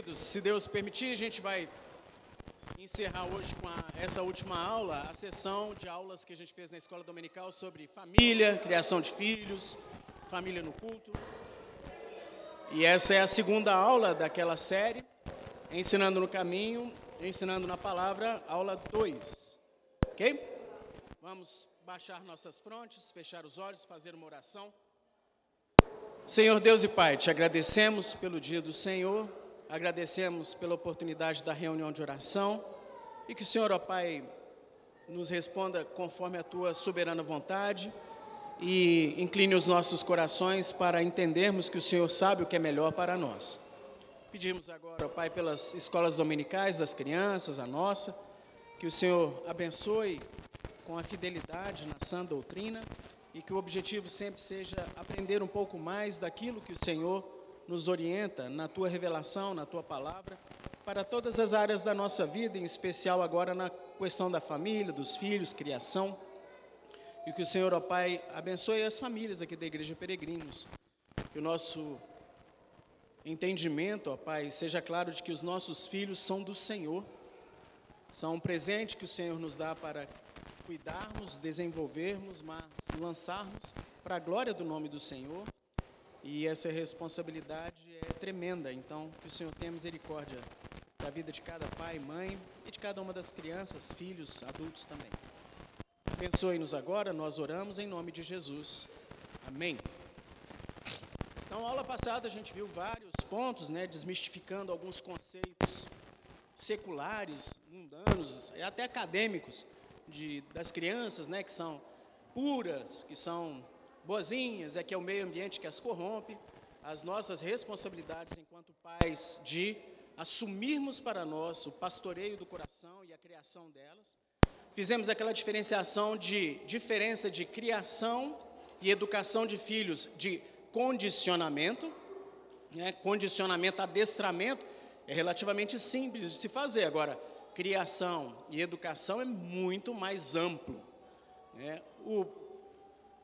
queridos, se Deus permitir, a gente vai encerrar hoje com a, essa última aula, a sessão de aulas que a gente fez na escola dominical sobre família, criação de filhos, família no culto. E essa é a segunda aula daquela série, Ensinando no Caminho, Ensinando na Palavra, aula 2. Ok? Vamos baixar nossas frontes, fechar os olhos, fazer uma oração. Senhor Deus e Pai, te agradecemos pelo dia do Senhor, agradecemos pela oportunidade da reunião de oração e que o Senhor, ó Pai, nos responda conforme a tua soberana vontade e incline os nossos corações para entendermos que o Senhor sabe o que é melhor para nós. Pedimos agora, ó Pai, pelas escolas dominicais das crianças, a nossa, que o Senhor abençoe com a fidelidade na sã doutrina e que o objetivo sempre seja aprender um pouco mais daquilo que o Senhor nos orienta na tua revelação, na tua palavra, para todas as áreas da nossa vida, em especial agora na questão da família, dos filhos, criação. E que o Senhor, ó Pai, abençoe as famílias aqui da Igreja Peregrinos. Que o nosso entendimento, ó Pai, seja claro de que os nossos filhos são do Senhor, são um presente que o Senhor nos dá para cuidarmos, desenvolvermos, mas lançarmos para a glória do nome do Senhor. E essa responsabilidade é tremenda. Então, que o Senhor tenha misericórdia da vida de cada pai, mãe e de cada uma das crianças, filhos, adultos também. Abençoe-nos agora, nós oramos em nome de Jesus. Amém. Então, aula passada a gente viu vários pontos, né, desmistificando alguns conceitos seculares, mundanos até acadêmicos de, das crianças, né, que são puras, que são boazinhas, é que é o meio ambiente que as corrompe, as nossas responsabilidades enquanto pais de assumirmos para nós o pastoreio do coração e a criação delas. Fizemos aquela diferenciação de diferença de criação e educação de filhos, de condicionamento, né, condicionamento, adestramento, é relativamente simples de se fazer. Agora, criação e educação é muito mais amplo. Né? O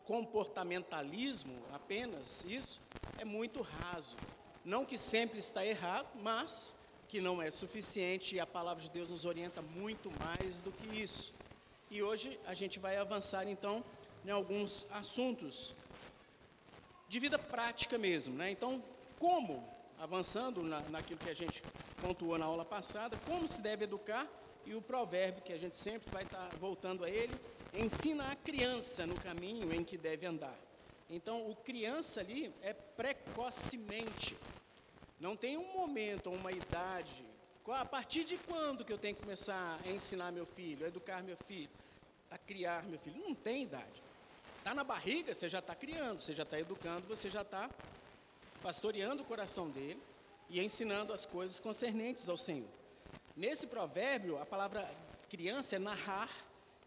comportamentalismo, apenas isso, é muito raso. Não que sempre está errado, mas que não é suficiente e a palavra de Deus nos orienta muito mais do que isso. E hoje a gente vai avançar então em alguns assuntos de vida prática mesmo, né? Então, como avançando na, naquilo que a gente pontuou na aula passada, como se deve educar e o provérbio que a gente sempre vai estar voltando a ele, ensina a criança no caminho em que deve andar. Então, o criança ali é precocemente. Não tem um momento ou uma idade. A partir de quando que eu tenho que começar a ensinar meu filho, a educar meu filho, a criar meu filho? Não tem idade. Está na barriga, você já está criando, você já está educando, você já está pastoreando o coração dele e ensinando as coisas concernentes ao Senhor. Nesse provérbio, a palavra criança é narrar,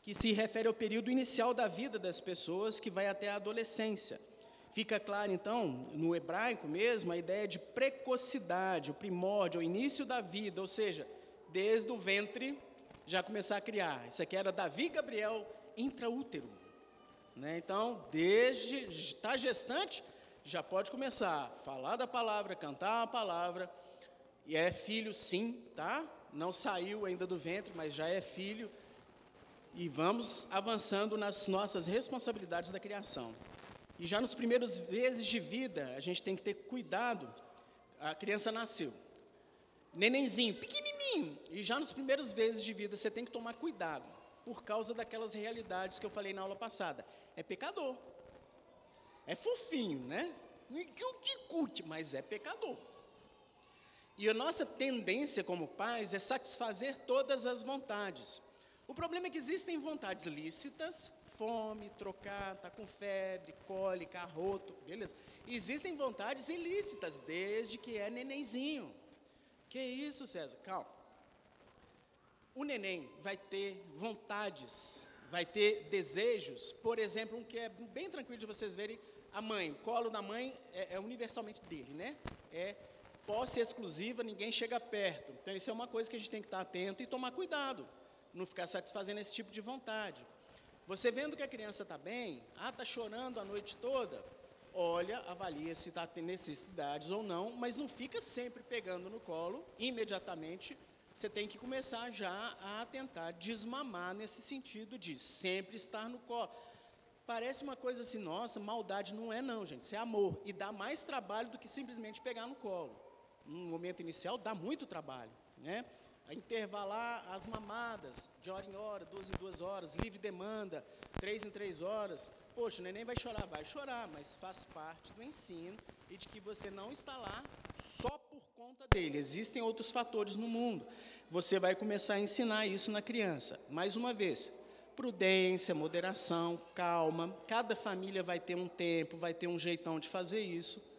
que se refere ao período inicial da vida das pessoas, que vai até a adolescência. Fica claro, então, no hebraico mesmo, a ideia de precocidade, o primórdio, o início da vida, ou seja, desde o ventre já começar a criar. Isso aqui era Davi Gabriel intraútero. Né? Então, desde estar tá gestante, já pode começar a falar da palavra, cantar a palavra, e é filho sim, tá? Não saiu ainda do ventre, mas já é filho, e vamos avançando nas nossas responsabilidades da criação. E já nos primeiros meses de vida, a gente tem que ter cuidado. A criança nasceu, nenenzinho, pequenininho, e já nos primeiros meses de vida você tem que tomar cuidado, por causa daquelas realidades que eu falei na aula passada. É pecador. É fofinho, né? Mas é pecador. E a nossa tendência como pais é satisfazer todas as vontades. O problema é que existem vontades lícitas, fome, trocar, tá com febre, cólica, arroto, beleza. Existem vontades ilícitas, desde que é nenenzinho. Que isso, César? Calma. O neném vai ter vontades, vai ter desejos, por exemplo, um que é bem tranquilo de vocês verem, a mãe, o colo da mãe é, é universalmente dele, né? É posse exclusiva, ninguém chega perto. Então, isso é uma coisa que a gente tem que estar atento e tomar cuidado, não ficar satisfazendo esse tipo de vontade. Você vendo que a criança está bem, ah, está chorando a noite toda, olha, avalia se está tendo necessidades ou não, mas não fica sempre pegando no colo, imediatamente você tem que começar já a tentar desmamar nesse sentido de sempre estar no colo. Parece uma coisa assim, nossa, maldade não é não, gente, isso é amor. E dá mais trabalho do que simplesmente pegar no colo. No momento inicial dá muito trabalho, né? Intervalar as mamadas, de hora em hora, duas em duas horas, livre demanda, três em três horas. Poxa, o neném vai chorar, vai chorar, mas faz parte do ensino e de que você não está lá só por conta dele. Existem outros fatores no mundo. Você vai começar a ensinar isso na criança. Mais uma vez, prudência, moderação, calma. Cada família vai ter um tempo, vai ter um jeitão de fazer isso.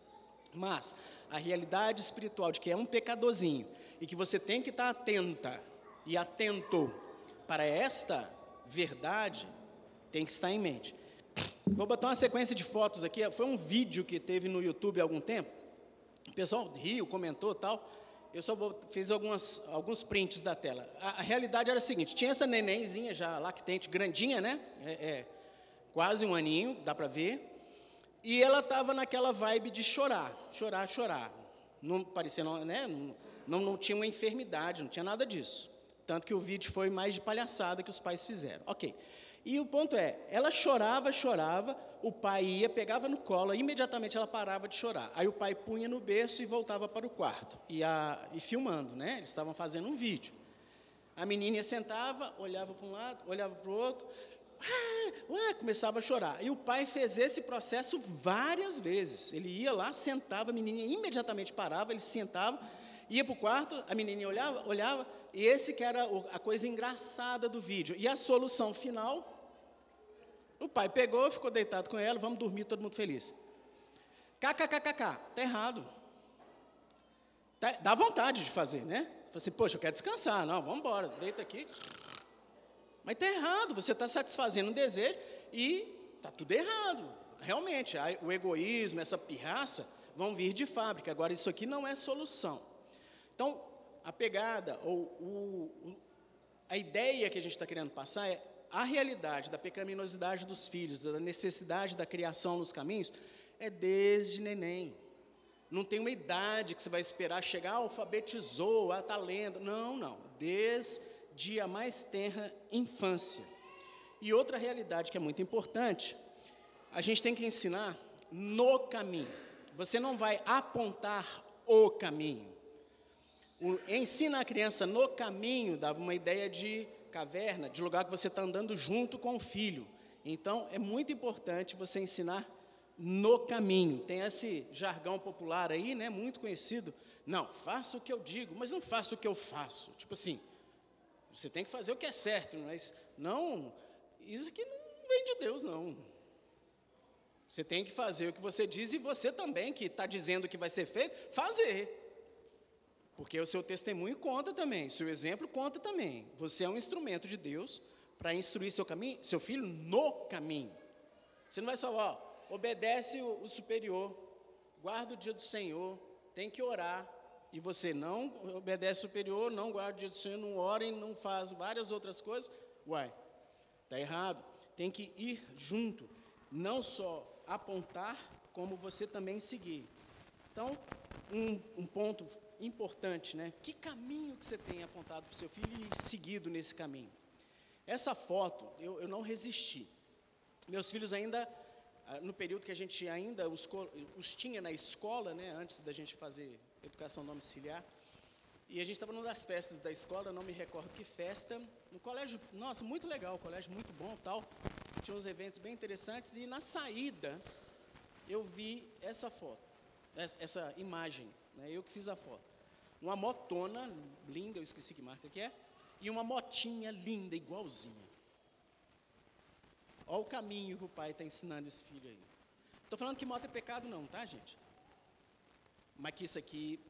Mas a realidade espiritual de que é um pecadorzinho e que você tem que estar atenta e atento para esta verdade, tem que estar em mente. Vou botar uma sequência de fotos aqui. Foi um vídeo que teve no YouTube há algum tempo. O pessoal riu, comentou tal. Eu só fiz algumas, alguns prints da tela. A, a, realidade era a seguinte: tinha essa nenenzinha já lactente, grandinha, né? É, é quase um aninho, dá para ver. E ela estava naquela vibe de chorar, chorar, chorar. Não parecia, né? Não, não, não tinha uma enfermidade, não tinha nada disso. Tanto que o vídeo foi mais de palhaçada que os pais fizeram. Ok. E o ponto é, ela chorava, chorava, o pai ia, pegava no colo, imediatamente ela parava de chorar. Aí o pai punha no berço e voltava para o quarto, e, a, e filmando, né? Eles estavam fazendo um vídeo. A menina sentava, olhava para um lado, olhava para o outro, ah, começava a chorar. E o pai fez esse processo várias vezes. Ele ia lá, sentava, a menininha imediatamente parava, ele sentava, ia para o quarto, a menininha olhava, olhava, e esse que era a coisa engraçada do vídeo. E a solução final, o pai pegou, ficou deitado com ela, vamos dormir, todo mundo feliz. KKKKK, está errado. Tá, dá vontade de fazer, né? Falei assim, poxa, eu quero descansar. Não, vamos embora, deita aqui. Mas está errado, você está satisfazendo um desejo e está tudo errado. Realmente, o egoísmo, essa pirraça, vão vir de fábrica. Agora, isso aqui não é solução. Então, a pegada ou o, a ideia que a gente está querendo passar é a realidade da pecaminosidade dos filhos, da necessidade da criação nos caminhos, é desde neném. Não tem uma idade que você vai esperar chegar, alfabetizou, está lendo. Não, não. Desde a mais tenra infância. E outra realidade que é muito importante, a gente tem que ensinar no caminho. Você não vai apontar o caminho. O, ensina a criança no caminho, dava uma ideia de caverna, de lugar que você está andando junto com o filho. Então, é muito importante você ensinar no caminho. Tem esse jargão popular aí, né, muito conhecido. Não, faça o que eu digo, mas não faça o que eu faço. Tipo assim, você tem que fazer o que é certo, mas não, isso aqui não vem de Deus, não. Você tem que fazer o que você diz e você também, que está dizendo que vai ser feito, fazer. Porque o seu testemunho conta também, seu exemplo conta também. Você é um instrumento de Deus para instruir seu caminho, seu filho no caminho. Você não vai só, ó, obedece o, o superior, guarda o dia do Senhor, tem que orar, e você não obedece o superior, não guarda o dia do Senhor, não ora e não faz várias outras coisas, uai, está errado. Tem que ir junto, não só apontar, como você também seguir. Então, um, um ponto importante, né? Que caminho que você tem apontado para o seu filho e seguido nesse caminho? Essa foto, eu, eu não resisti. Meus filhos ainda, ah, no período que a gente ainda os, os tinha na escola, né? Antes da gente fazer educação domiciliar, e a gente estava numa das festas da escola, não me recordo que festa, no colégio, nossa, muito legal, colégio muito bom tal, tinha uns eventos bem interessantes, e na saída eu vi essa foto, essa imagem, né, eu que fiz a foto uma motona linda, eu esqueci que marca que é, e uma motinha linda, igualzinha. Olha o caminho que o pai está ensinando esse filho aí. Estou falando que moto é pecado não, tá, gente? Mas que isso aqui,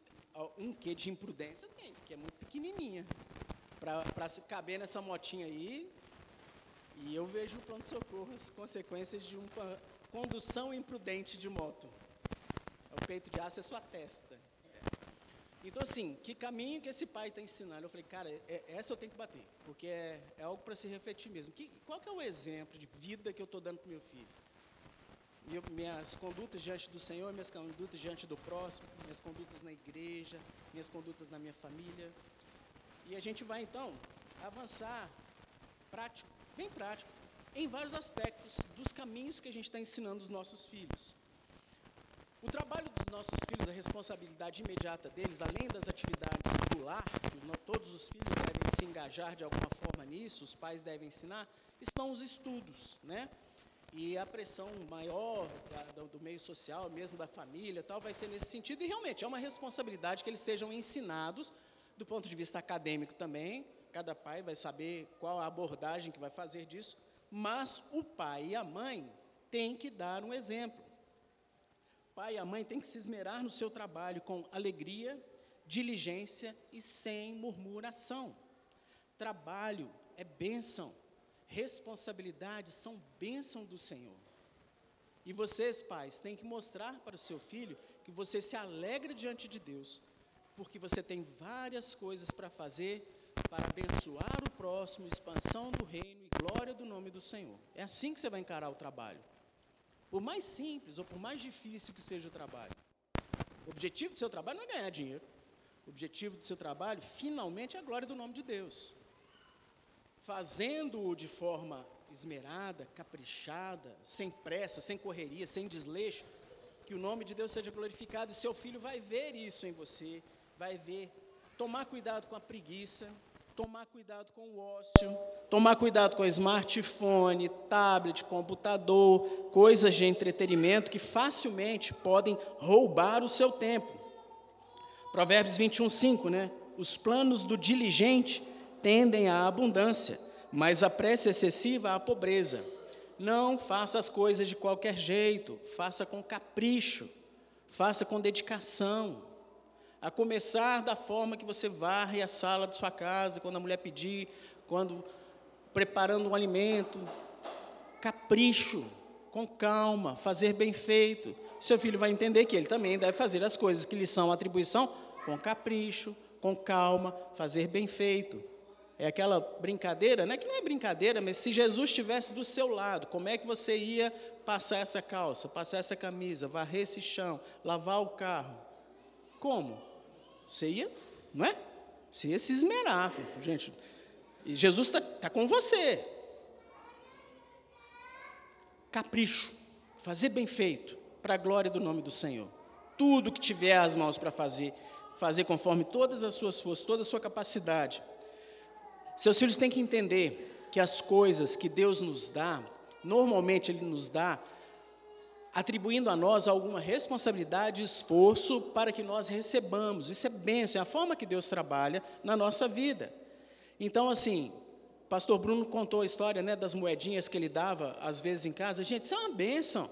um quê de imprudência tem, porque é muito pequenininha. Para caber nessa motinha aí, e eu vejo o pronto-socorro as consequências de uma condução imprudente de moto. O peito de aço é sua testa. Então, assim, que caminho que esse pai está ensinando? Eu falei, cara, é, essa eu tenho que bater, porque é, é algo para se refletir mesmo. Que, qual que é o exemplo de vida que eu estou dando para o meu filho? eu, minhas condutas diante do Senhor, minhas condutas diante do próximo, minhas condutas na igreja, minhas condutas na minha família. E a gente vai então avançar prático, bem prático, em vários aspectos dos caminhos que a gente está ensinando os nossos filhos. O trabalho nossos filhos, a responsabilidade imediata deles, além das atividades do lar, que todos os filhos devem se engajar de alguma forma nisso, os pais devem ensinar, estão os estudos, né? E a pressão maior da, do meio social, mesmo da família, tal, vai ser nesse sentido. E realmente é uma responsabilidade que eles sejam ensinados do ponto de vista acadêmico também. Cada pai vai saber qual a abordagem que vai fazer disso. Mas o pai e a mãe têm que dar um exemplo. Pai e a mãe têm que se esmerar no seu trabalho com alegria, diligência e sem murmuração. Trabalho é bênção, responsabilidade são bênção do Senhor. E vocês, pais, têm que mostrar para o seu filho que você se alegra diante de Deus, porque você tem várias coisas para fazer para abençoar o próximo, expansão do reino e glória do nome do Senhor. É assim que você vai encarar o trabalho. Por mais simples ou por mais difícil que seja o trabalho. O objetivo do seu trabalho não é ganhar dinheiro. O objetivo do seu trabalho, finalmente, é a glória do nome de Deus. Fazendo-o de forma esmerada, caprichada, sem pressa, sem correria, sem desleixo, que o nome de Deus seja glorificado e seu filho vai ver isso em você, vai ver. Tomar cuidado com a preguiça, tomar cuidado com o ócio, tomar cuidado com smartphone, tablet, computador, coisas de entretenimento que facilmente podem roubar o seu tempo. Provérbios 21, 5, né? Os planos do diligente tendem à abundância, mas a pressa excessiva à pobreza. Não faça as coisas de qualquer jeito, faça com capricho, faça com dedicação a começar da forma que você varre a sala de sua casa, quando a mulher pedir, quando preparando um alimento, capricho, com calma, fazer bem feito. Seu filho vai entender que ele também deve fazer as coisas que lhe são atribuição com capricho, com calma, fazer bem feito. É aquela brincadeira, né? Que não é brincadeira, mas se Jesus estivesse do seu lado, como é que você ia passar essa calça, passar essa camisa, varrer esse chão, lavar o carro? Como? Você ia, não é? Você ia se esmerar, gente. E Jesus está tá com você. Capricho, fazer bem feito, para a glória do nome do Senhor. Tudo que tiver as mãos para fazer, fazer conforme todas as suas forças, toda a sua capacidade. Seus filhos têm que entender que as coisas que Deus nos dá, normalmente Ele nos dá atribuindo a nós alguma responsabilidade e esforço para que nós recebamos. Isso é bênção, é a forma que Deus trabalha na nossa vida. Então, assim, pastor Bruno contou a história né, das moedinhas que ele dava, às vezes, em casa. Gente, isso é uma bênção.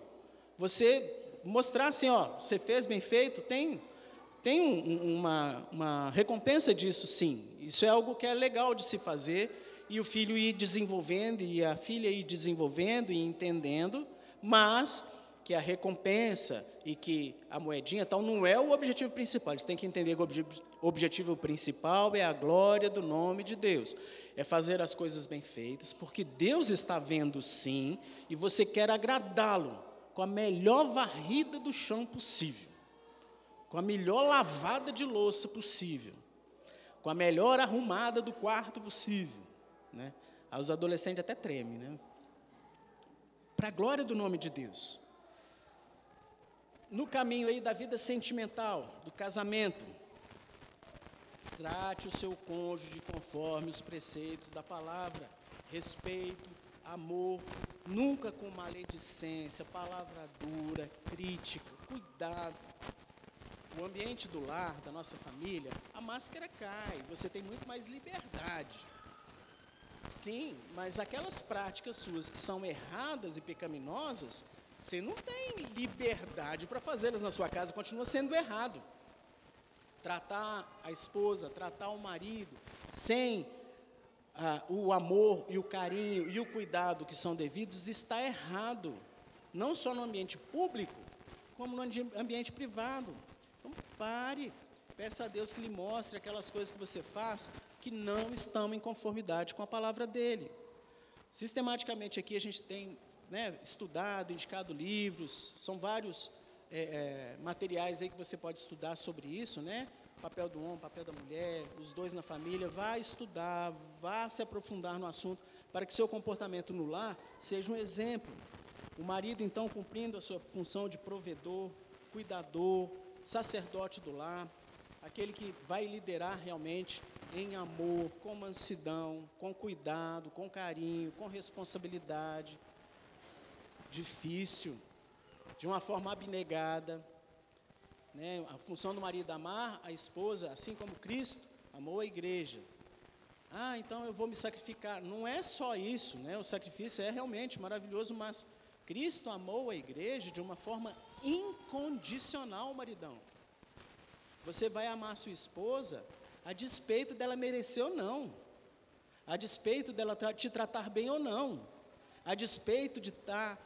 Você mostrar assim, ó, você fez bem feito, tem, tem um, uma, uma recompensa disso, sim. Isso é algo que é legal de se fazer, e o filho ir desenvolvendo, e a filha ir desenvolvendo e entendendo, mas que a recompensa e que a moedinha tal não é o objetivo principal. Eles têm que entender que o objetivo principal é a glória do nome de Deus. É fazer as coisas bem feitas, porque Deus está vendo sim, e você quer agradá-lo com a melhor varrida do chão possível, com a melhor lavada de louça possível, com a melhor arrumada do quarto possível. Né? Aí os adolescentes até tremem, né? Para a glória do nome de Deus no caminho aí da vida sentimental, do casamento, trate o seu cônjuge conforme os preceitos da palavra, respeito, amor, nunca com maledicência, palavra dura, crítica, cuidado. O ambiente do lar, da nossa família, a máscara cai, você tem muito mais liberdade. Sim, mas aquelas práticas suas que são erradas e pecaminosas, você não tem liberdade para fazê-las na sua casa, continua sendo errado. Tratar a esposa, tratar o marido, sem ah, o amor e o carinho e o cuidado que são devidos, está errado. Não só no ambiente público, como no ambiente privado. Então pare, peça a Deus que lhe mostre aquelas coisas que você faz que não estão em conformidade com a palavra dele. Sistematicamente aqui a gente tem né, estudado, indicado livros, são vários é, é, materiais aí que você pode estudar sobre isso, né? Papel do homem, papel da mulher, os dois na família. Vá estudar, vá se aprofundar no assunto, para que seu comportamento no lar seja um exemplo. O marido, então, cumprindo a sua função de provedor, cuidador, sacerdote do lar, aquele que vai liderar realmente em amor, com mansidão, com cuidado, com carinho, com responsabilidade. Difícil, de uma forma abnegada. Né? A função do marido é amar a esposa, assim como Cristo amou a igreja. Ah, então eu vou me sacrificar. Não é só isso, né? O sacrifício é realmente maravilhoso, mas Cristo amou a igreja de uma forma incondicional, maridão. Você vai amar sua esposa a despeito dela merecer ou não, a despeito dela te tratar bem ou não, a despeito de estar tá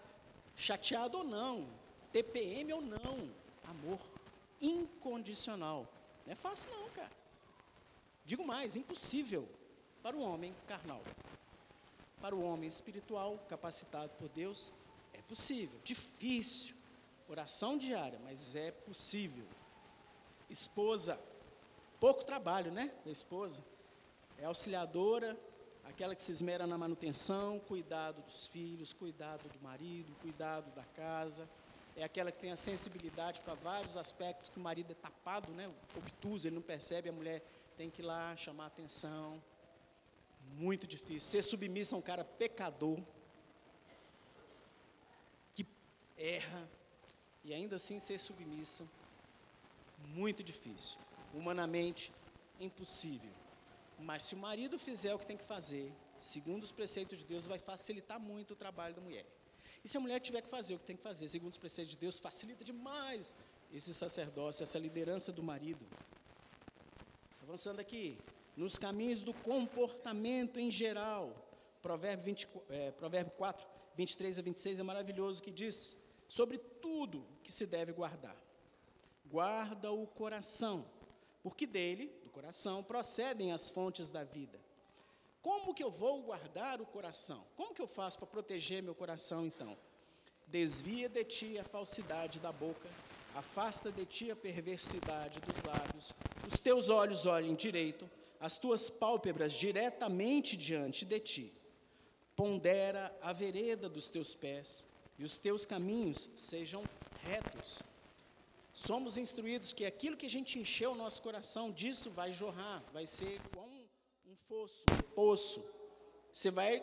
chateado ou não, TPM ou não, amor incondicional. Não é fácil não, cara. Digo mais, impossível para o homem carnal. Para o homem espiritual, capacitado por Deus, é possível. Difícil, oração diária, mas é possível. Esposa, pouco trabalho, né? Da esposa. É auxiliadora, aquela que se esmera na manutenção, cuidado dos filhos, cuidado do marido, cuidado da casa é aquela que tem a sensibilidade para vários aspectos que o marido é tapado, né, obtuso, ele não percebe, a mulher tem que ir lá chamar atenção. Muito difícil. Ser submissa a um cara pecador, que erra, e ainda assim ser submissa, muito difícil. Humanamente, impossível. Mas se o marido fizer o que tem que fazer, segundo os preceitos de Deus, vai facilitar muito o trabalho da mulher. E se a mulher tiver que fazer o que tem que fazer, segundo os preceitos de Deus, facilita demais esse sacerdócio, essa liderança do marido. Avançando aqui, nos caminhos do comportamento em geral. Provérbio, 20, é, Provérbio 4, 23 a 26 é maravilhoso que diz: sobre tudo que se deve guardar. Guarda o coração, porque dele, coração, procedem as fontes da vida. Como que eu vou guardar o coração? Como que eu faço para proteger meu coração então? Desvia de ti a falsidade da boca, afasta de ti a perversidade dos lábios, os teus olhos olhem direito, as tuas pálpebras diretamente diante de ti. Pondera a vereda dos teus pés, e os teus caminhos sejam retos. Somos instruídos que aquilo que a gente encheu o nosso coração, disso vai jorrar, vai ser como um fosso, um poço. Você vai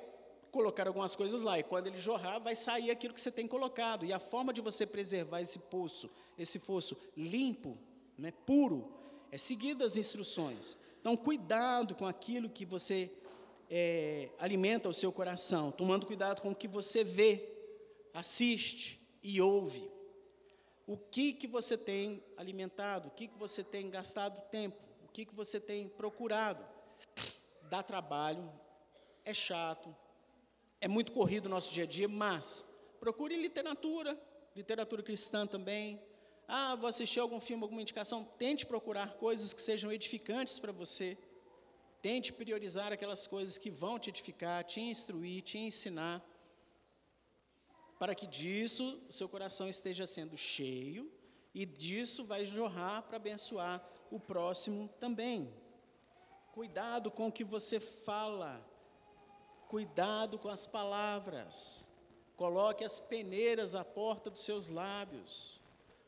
colocar algumas coisas lá, e quando ele jorrar, vai sair aquilo que você tem colocado. E a forma de você preservar esse poço, esse fosso limpo, né, puro, é seguir as instruções. Então, cuidado com aquilo que você é, alimenta o seu coração, tomando cuidado com o que você vê, assiste e ouve. O que, que você tem alimentado, o que, que você tem gastado tempo, o que, que você tem procurado dá trabalho, é chato, é muito corrido o nosso dia a dia, mas procure literatura, literatura cristã também. Ah, vou assistir algum filme, alguma indicação. Tente procurar coisas que sejam edificantes para você. Tente priorizar aquelas coisas que vão te edificar, te instruir, te ensinar, para que disso o seu coração esteja sendo cheio e disso vai jorrar para abençoar o próximo também. Cuidado com o que você fala. Cuidado com as palavras. Coloque as peneiras à porta dos seus lábios.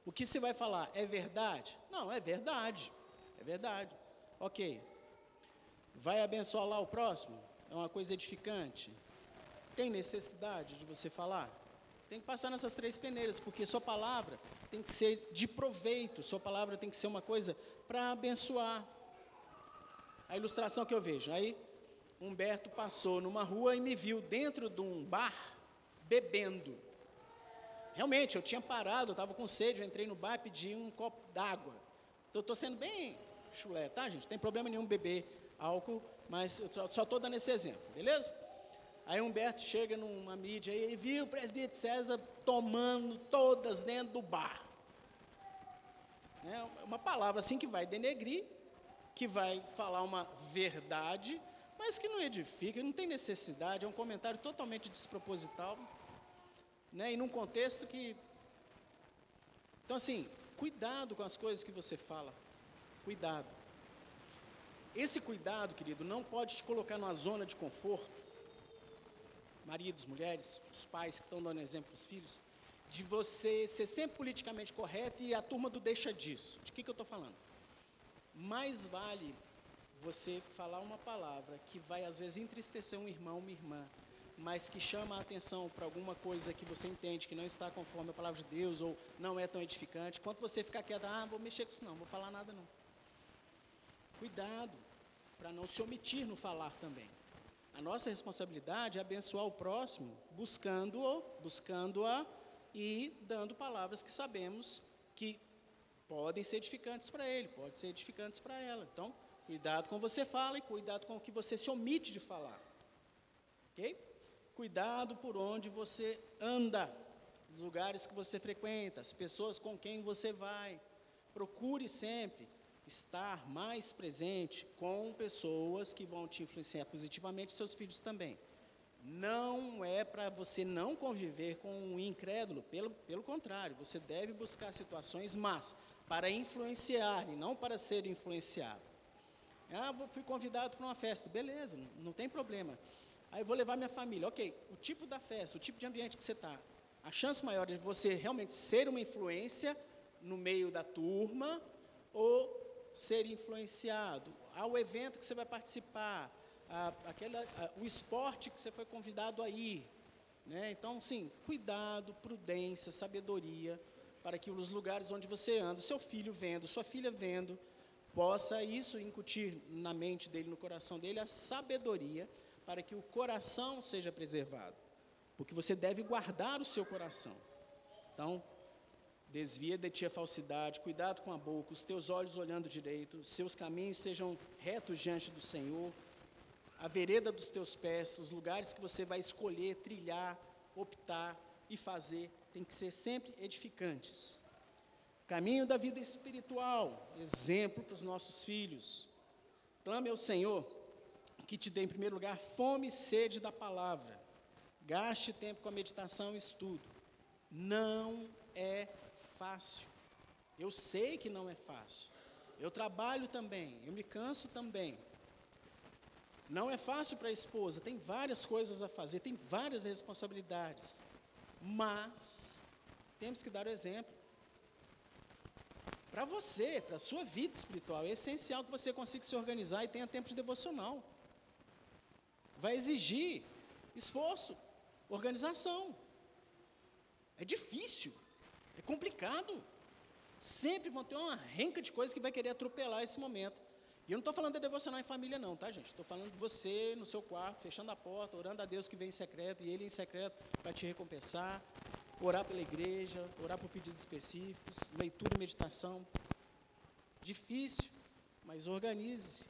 O que você vai falar é verdade? Não, é verdade. É verdade. Ok. Vai abençoar lá o próximo? É uma coisa edificante. Tem necessidade de você falar? Tem que passar nessas três peneiras, porque sua palavra tem que ser de proveito, sua palavra tem que ser uma coisa para abençoar, a ilustração que eu vejo. Aí Humberto passou numa rua e me viu dentro de um bar bebendo. Realmente, eu tinha parado, eu estava com sede, eu entrei no bar e pedi um copo d'água. Então, estou sendo bem chulé, tá, gente? Não tem problema nenhum beber álcool, mas eu só estou dando esse exemplo, beleza? Aí Humberto chega numa mídia e viu o presbítero César tomando todas dentro do bar. É uma palavra assim que vai denegrir que vai falar uma verdade, mas que não edifica, não tem necessidade, é um comentário totalmente desproposital. né? E num contexto que Então assim, cuidado com as coisas que você fala. Cuidado. Esse cuidado, querido, não pode te colocar numa zona de conforto. Maridos, mulheres, os pais que estão dando exemplo para os filhos, de você ser sempre politicamente correto e a turma do deixa disso. De que, que eu estou falando? Mais vale você falar uma palavra que vai às vezes entristecer um irmão, uma irmã, mas que chama a atenção para alguma coisa que você entende que não está conforme a palavra de Deus ou não é tão edificante, quanto você ficar quieto, ah, vou mexer com isso não, vou falar nada não. Cuidado para não se omitir no falar também. A nossa responsabilidade é abençoar o próximo, buscando-o, buscando-a e dando palavras que sabemos que podem ser edificantes para ele, podem ser edificantes para ela. Então, cuidado com o que você fala e cuidado com o que você se omite de falar. Ok? Cuidado por onde você anda, os lugares que você frequenta, as pessoas com quem você vai. Procure sempre estar mais presente com pessoas que vão te influenciar positivamente, seus filhos também. Não é para você não conviver com um incrédulo, pelo, pelo contrário, você deve buscar situações, mas para influenciar e não para ser influenciado. Ah, fui convidado para uma festa, beleza, não tem problema. Aí vou levar minha família, ok. O tipo da festa, o tipo de ambiente que você está, a chance maior de você realmente ser uma influência no meio da turma ou ser influenciado, ao evento que você vai participar, a, aquela, a, o esporte que você foi convidado a ir. Né? Então, sim, cuidado, prudência, sabedoria, para que os lugares onde você anda, seu filho vendo, sua filha vendo, possa isso incutir na mente dele, no coração dele, a sabedoria para que o coração seja preservado. Porque você deve guardar o seu coração. Então, desvia de ti a falsidade, cuidado com a boca, os teus olhos olhando direito, seus caminhos sejam retos diante do Senhor, a vereda dos teus pés, os lugares que você vai escolher, trilhar, optar e fazer, tem que ser sempre edificantes. Caminho da vida espiritual, exemplo para os nossos filhos. Clame ao Senhor que te dê, em primeiro lugar, fome e sede da palavra. Gaste tempo com a meditação e estudo. Não é fácil. Eu sei que não é fácil. Eu trabalho também, eu me canso também. Não é fácil para a esposa, tem várias coisas a fazer, tem várias responsabilidades. Mas temos que dar o exemplo. Para você, para a sua vida espiritual, é essencial que você consiga se organizar e tenha tempo de devocional. Vai exigir esforço, organização. É difícil, é complicado. Sempre vão ter uma renca de coisas que vai querer atropelar esse momento. E eu não estou falando de devocional em família, não, tá, gente? Estou falando de você no seu quarto, fechando a porta, orando a Deus que vem em secreto, e Ele em secreto para te recompensar, orar pela igreja, orar por pedidos específicos, leitura e meditação. Difícil, mas organize-se.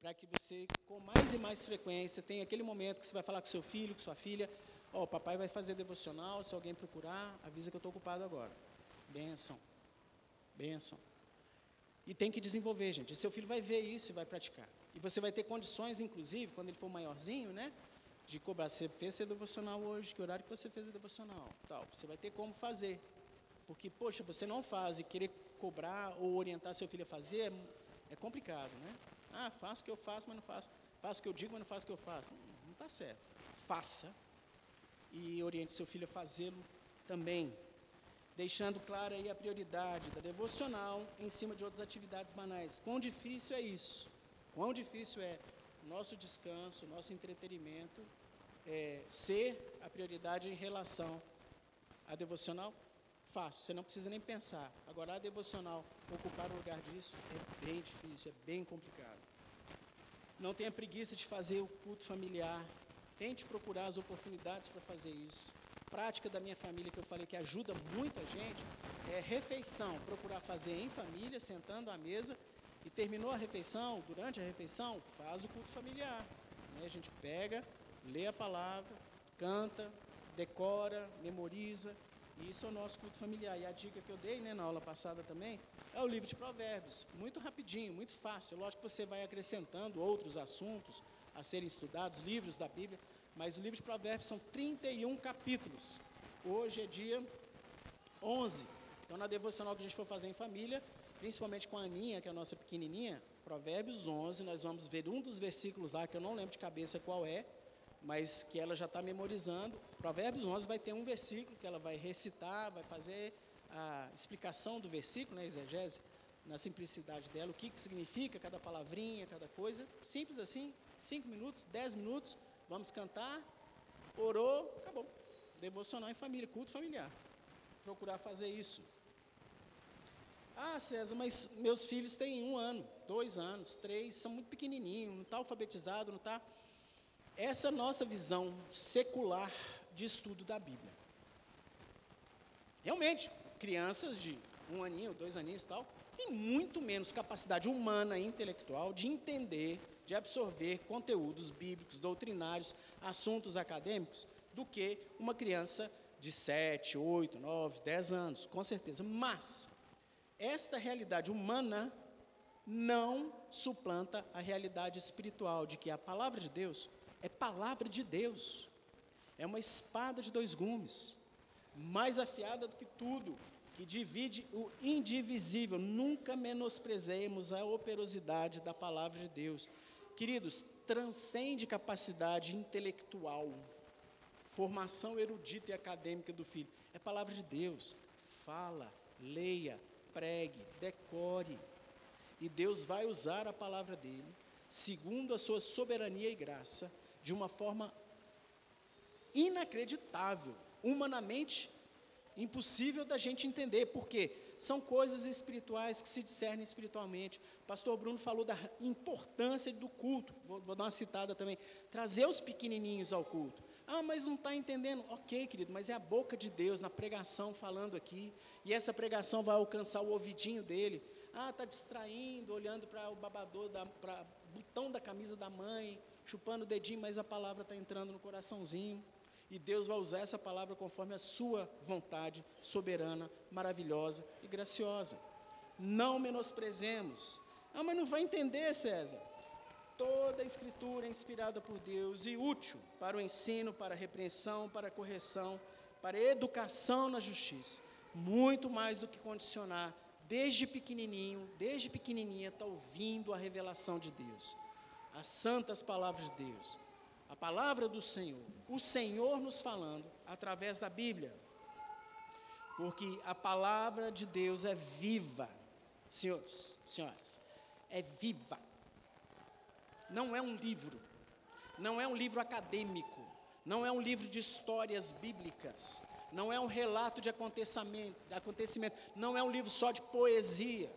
Para que você, com mais e mais frequência, tenha aquele momento que você vai falar com seu filho, com sua filha, ó, oh, papai vai fazer devocional, se alguém procurar, avisa que eu estou ocupado agora. Benção. Benção. E tem que desenvolver, gente. E seu filho vai ver isso e vai praticar. E você vai ter condições, inclusive, quando ele for maiorzinho, né? De cobrar. Você fez seu devocional hoje, que horário que você fez o devocional? Tal. Você vai ter como fazer. Porque, poxa, você não faz e querer cobrar ou orientar seu filho a fazer é, é complicado, né? Ah, faço o que eu faço, mas não faço. Faço o que eu digo, mas não faço o que eu faço. Não está certo. Faça. E oriente seu filho a fazê-lo também deixando clara aí a prioridade da devocional em cima de outras atividades banais. Quão difícil é isso? Quão difícil é nosso descanso, nosso entretenimento é, ser a prioridade em relação à devocional? Fácil, você não precisa nem pensar. Agora, a devocional ocupar o lugar disso é bem difícil, é bem complicado. Não tenha preguiça de fazer o culto familiar. Tente procurar as oportunidades para fazer isso prática da minha família que eu falei que ajuda muita gente é refeição, procurar fazer em família, sentando à mesa e terminou a refeição, durante a refeição, faz o culto familiar. Né? A gente pega, lê a palavra, canta, decora, memoriza, e isso é o nosso culto familiar. E a dica que eu dei né, na aula passada também é o livro de Provérbios. Muito rapidinho, muito fácil. Lógico que você vai acrescentando outros assuntos a serem estudados, livros da Bíblia, Mas o livro de Provérbios são 31 capítulos. Hoje é dia 11. Então, na devocional que a gente for fazer em família, principalmente com a Aninha, que é a nossa pequenininha, Provérbios 11, nós vamos ver um dos versículos lá, que eu não lembro de cabeça qual é, mas que ela já está memorizando. Provérbios 11 vai ter um versículo que ela vai recitar, vai fazer a explicação do versículo, né, exegese, na simplicidade dela, o que, que significa cada palavrinha, cada coisa. Simples assim, cinco minutos, dez minutos, vamos cantar, orou, acabou. Devocional em família, culto familiar. Procurar fazer isso. Ah, César, mas meus filhos têm um ano, dois anos, três, são muito pequenininhos, não está alfabetizado, não está. Essa nossa visão secular de estudo da Bíblia. Realmente, crianças de um aninho, dois aninhos e tal, têm muito menos capacidade humana e intelectual de entender, de absorver conteúdos bíblicos, doutrinários, assuntos acadêmicos, do que uma criança de 7, 8, 9, 10 anos, com certeza. Mas, esta realidade humana não suplanta a realidade espiritual de que a palavra de Deus é palavra de Deus. É uma espada de dois gumes, mais afiada do que tudo, que divide o indivisível. Nunca menosprezemos a operosidade da palavra de Deus. Queridos, transcende capacidade intelectual, formação erudita e acadêmica do filho. É palavra de Deus. Fala, leia, pregue, decore. E Deus vai usar a palavra dele, segundo a sua soberania e graça, de uma forma inacreditável, humanamente impossível da gente entender, porque são coisas espirituais que se discernem espiritualmente. O pastor Bruno falou da importância do culto, vou, vou dar uma citada também, trazer os pequenininhos ao culto. Ah, mas não está entendendo. Ok, querido, mas é a boca de Deus na pregação falando aqui, e essa pregação vai alcançar o ouvidinho dele. Ah, está distraindo, olhando para o babador, para o botão da camisa da mãe, chupando o dedinho, mas a palavra está entrando no coraçãozinho. E Deus vai usar essa palavra conforme a sua vontade soberana, maravilhosa e graciosa. Não menosprezemos. Ah, mas não vai entender, César. Toda a escritura é inspirada por Deus e útil para o ensino, para a repreensão, para a correção, para a educação na justiça. Muito mais do que condicionar, desde pequenininho, desde pequenininha, está ouvindo a revelação de Deus, as santas palavras de Deus, a palavra do Senhor, o Senhor nos falando através da Bíblia. Porque a palavra de Deus é viva, senhores, senhoras, é viva. Não é um livro, não é um livro acadêmico, não é um livro de histórias bíblicas, não é um relato de acontecimento, acontecimento, não é um livro só de poesia.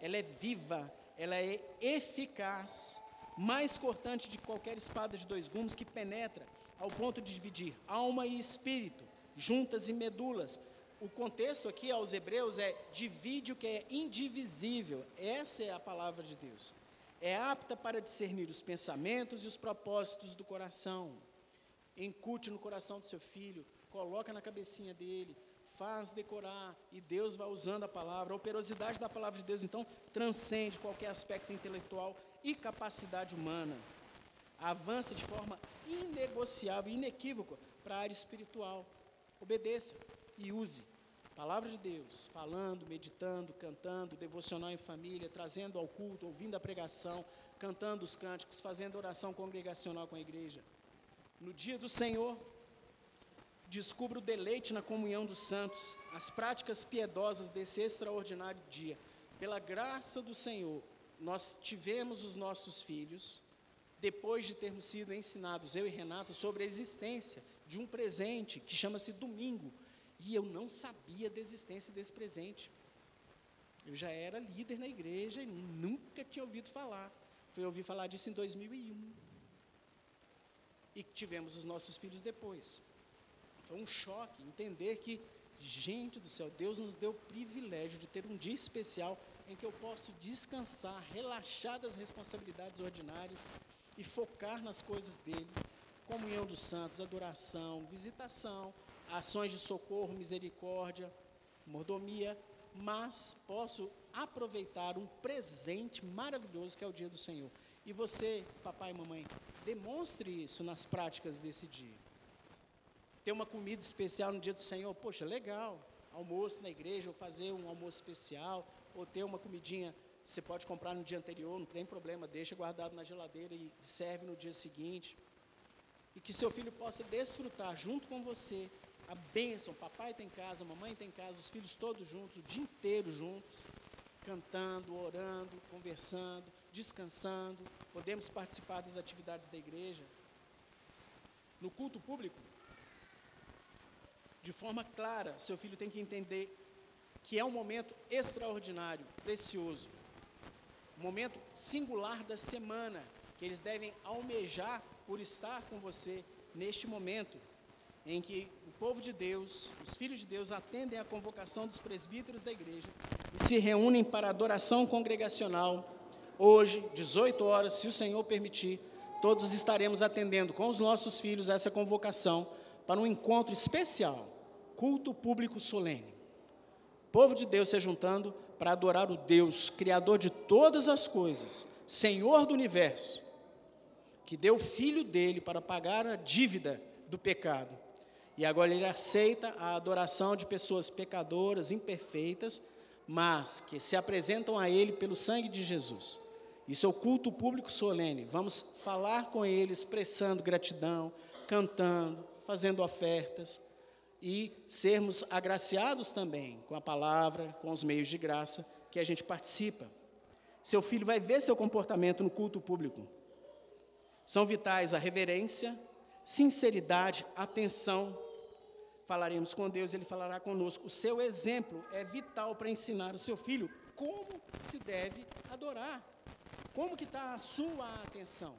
Ela é viva, ela é eficaz, mais cortante de qualquer espada de dois gumes que penetra ao ponto de dividir alma e espírito, juntas e medulas. O contexto aqui aos Hebreus é divide o que é indivisível. Essa é a palavra de Deus. É apta para discernir os pensamentos e os propósitos do coração. Encute no coração do seu filho, coloca na cabecinha dele, faz decorar e Deus vai usando a palavra. A operosidade da palavra de Deus, então, transcende qualquer aspecto intelectual e capacidade humana. Avança de forma inegociável, inequívoca para a área espiritual. Obedeça e use a palavra de Deus, falando, meditando, cantando, devocional em família, trazendo ao culto, ouvindo a pregação, cantando os cânticos, fazendo oração congregacional com a igreja. No dia do Senhor, descubra o deleite na comunhão dos santos, as práticas piedosas desse extraordinário dia. Pela graça do Senhor, nós tivemos os nossos filhos, depois de termos sido ensinados, eu e Renata, sobre a existência de um presente que chama-se domingo. E eu não sabia da existência desse presente. Eu já era líder na igreja e nunca tinha ouvido falar. Fui ouvir falar disso em 2001. E tivemos os nossos filhos depois. Foi um choque entender que, gente do céu, Deus nos deu o privilégio de ter um dia especial em que eu posso descansar, relaxar das responsabilidades ordinárias e focar nas coisas dele. Comunhão dos santos, adoração, visitação, ações de socorro, misericórdia, mordomia, mas posso aproveitar um presente maravilhoso que é o dia do Senhor. E você, papai e mamãe, demonstre isso nas práticas desse dia. Ter uma comida especial no dia do Senhor, poxa, legal. Almoço na igreja, ou fazer um almoço especial, ou ter uma comidinha você pode comprar no dia anterior, não tem problema, deixa guardado na geladeira e serve no dia seguinte. E que seu filho possa desfrutar junto com você a bênção. Papai tem casa, mamãe tem casa, os filhos todos juntos, o dia inteiro juntos, cantando, orando, conversando, descansando. Podemos participar das atividades da igreja. No culto público, de forma clara, seu filho tem que entender que é um momento extraordinário, precioso momento singular da semana, que eles devem almejar por estar com você neste momento em que o povo de Deus, os filhos de Deus, atendem à convocação dos presbíteros da igreja e se reúnem para adoração congregacional. Hoje, 18 horas, se o Senhor permitir, todos estaremos atendendo com os nossos filhos essa convocação para um encontro especial, culto público solene. Povo de Deus se juntando para adorar o Deus, Criador de todas as coisas, Senhor do universo, que deu o filho dele para pagar a dívida do pecado. E agora ele aceita a adoração de pessoas pecadoras, imperfeitas, mas que se apresentam a ele pelo sangue de Jesus. Isso é o culto público solene. Vamos falar com ele, expressando gratidão, cantando, fazendo ofertas e sermos agraciados também com a palavra, com os meios de graça que a gente participa. Seu filho vai ver seu comportamento no culto público. São vitais a reverência, sinceridade, atenção. Falaremos com Deus, ele falará conosco. O seu exemplo é vital para ensinar o seu filho como se deve adorar. Como que está a sua atenção?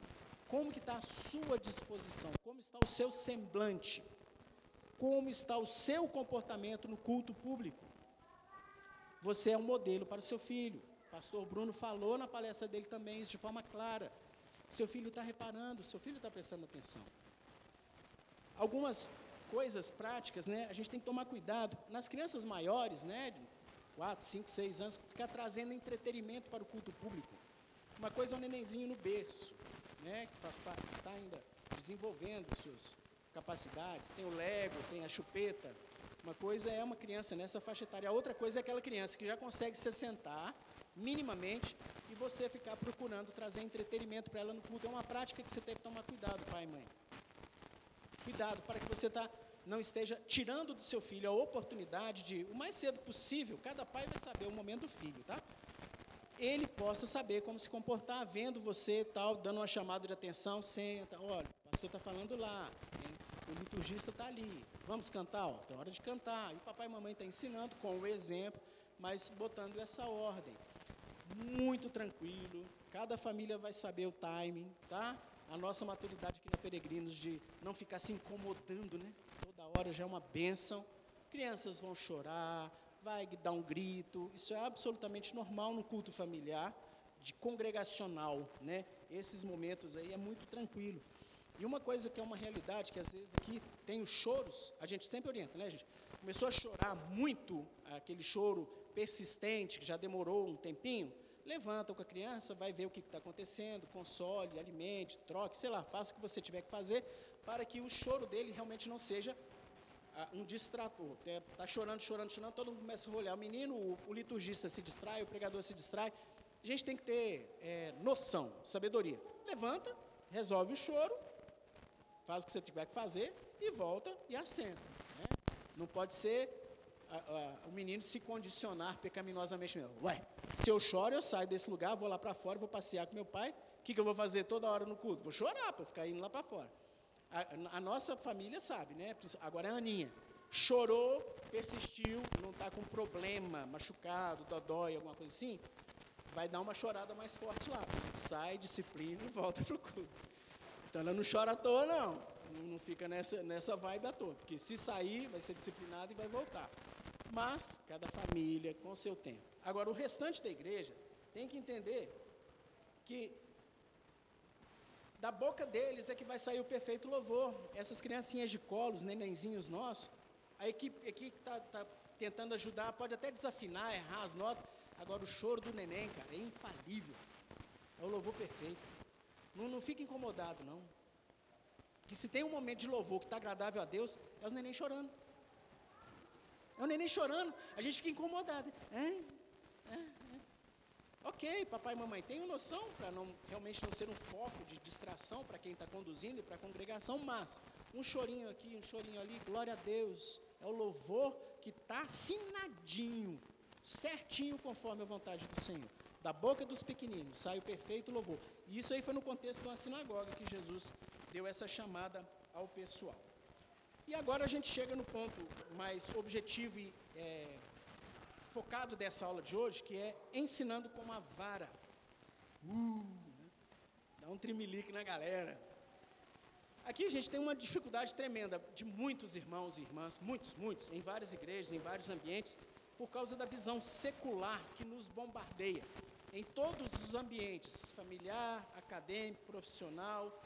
Como que está a sua disposição? Como está o seu semblante? Como está o seu comportamento no culto público. Você é um modelo para o seu filho. Pastor Bruno falou na palestra dele também isso de forma clara. Seu filho está reparando, seu filho está prestando atenção. Algumas coisas práticas, né? A gente tem que tomar cuidado. Nas crianças maiores, né? De 4, 5, 6 anos, ficar trazendo entretenimento para o culto público. Uma coisa é um nenenzinho no berço, né? Que faz parte, está ainda desenvolvendo suas capacidades, tem o Lego, tem a chupeta. Uma coisa é uma criança nessa faixa etária, a outra coisa é aquela criança que já consegue se sentar minimamente e você ficar procurando trazer entretenimento para ela no culto. É uma prática que você tem que tomar cuidado, pai e mãe. Cuidado para que você tá, não esteja tirando do seu filho a oportunidade de, o mais cedo possível, cada pai vai saber o momento do filho, tá? Ele possa saber como se comportar, vendo você tal, dando uma chamada de atenção, senta, olha, o pastor está falando lá, liturgista está ali. Vamos cantar? Ó, é hora de cantar. E o papai e mamãe estão tá ensinando com o exemplo, mas botando essa ordem. Muito tranquilo. Cada família vai saber o timing, tá? A nossa maturidade aqui na Peregrinos de não ficar se incomodando, né? Toda hora já é uma bênção. Crianças vão chorar, vai dar um grito. Isso é absolutamente normal no culto familiar, de congregacional, né? Esses momentos aí é muito tranquilo. E uma coisa que é uma realidade, que às vezes aqui tem os choros, a gente sempre orienta, né, gente? Começou a chorar muito, aquele choro persistente, que já demorou um tempinho, levanta com a criança, vai ver o que está acontecendo, console, alimente, troque, sei lá, faça o que você tiver que fazer, para que o choro dele realmente não seja ah, um distrator. Está chorando, chorando, chorando, todo mundo começa a olhar. O menino, o, o, liturgista se distrai, o pregador se distrai. A gente tem que ter é, noção, sabedoria. Levanta, resolve o choro, faz o que você tiver que fazer e volta e assenta. Né? Não pode ser a, a, o menino se condicionar pecaminosamente mesmo. Ué, se eu choro, eu saio desse lugar, vou lá para fora, vou passear com meu pai. O que, que eu vou fazer toda hora no culto? Vou chorar para ficar indo lá para fora. A, a, nossa família sabe, né? Agora é a Aninha. Chorou, persistiu, não está com problema, machucado, dodói, alguma coisa assim, vai dar uma chorada mais forte lá. Sai, disciplina e volta para o culto. Então ela não chora à toa, não. Não fica nessa, nessa vibe à toa. Porque se sair, vai ser disciplinado e vai voltar. Mas, cada família com seu tempo. Agora, o restante da igreja tem que entender que da boca deles é que vai sair o perfeito louvor. Essas criancinhas de colo, os nenenzinhos nossos, a equipe que está tá tentando ajudar pode até desafinar, errar as notas. Agora, o choro do neném, cara, é infalível. É o louvor perfeito. Não, não fica incomodado, não. Que se tem um momento de louvor que está agradável a Deus, é os neném chorando. É o neném chorando, a gente fica incomodado. É, é, é. Ok, papai e mamãe, tenham noção para não realmente não ser um foco de distração para quem está conduzindo e para a congregação, mas um chorinho aqui, um chorinho ali, glória a Deus, é o louvor que está afinadinho, certinho conforme a vontade do Senhor. Da boca dos pequeninos sai o perfeito louvor. E isso aí foi no contexto de uma sinagoga que Jesus deu essa chamada ao pessoal. E agora a gente chega no ponto mais objetivo e é, focado dessa aula de hoje, que é ensinando com uma vara. Uh, dá um trimelique na galera. Aqui a gente tem uma dificuldade tremenda de muitos irmãos e irmãs, muitos, muitos, em várias igrejas, em vários ambientes, por causa da visão secular que nos bombardeia em todos os ambientes, familiar, acadêmico, profissional,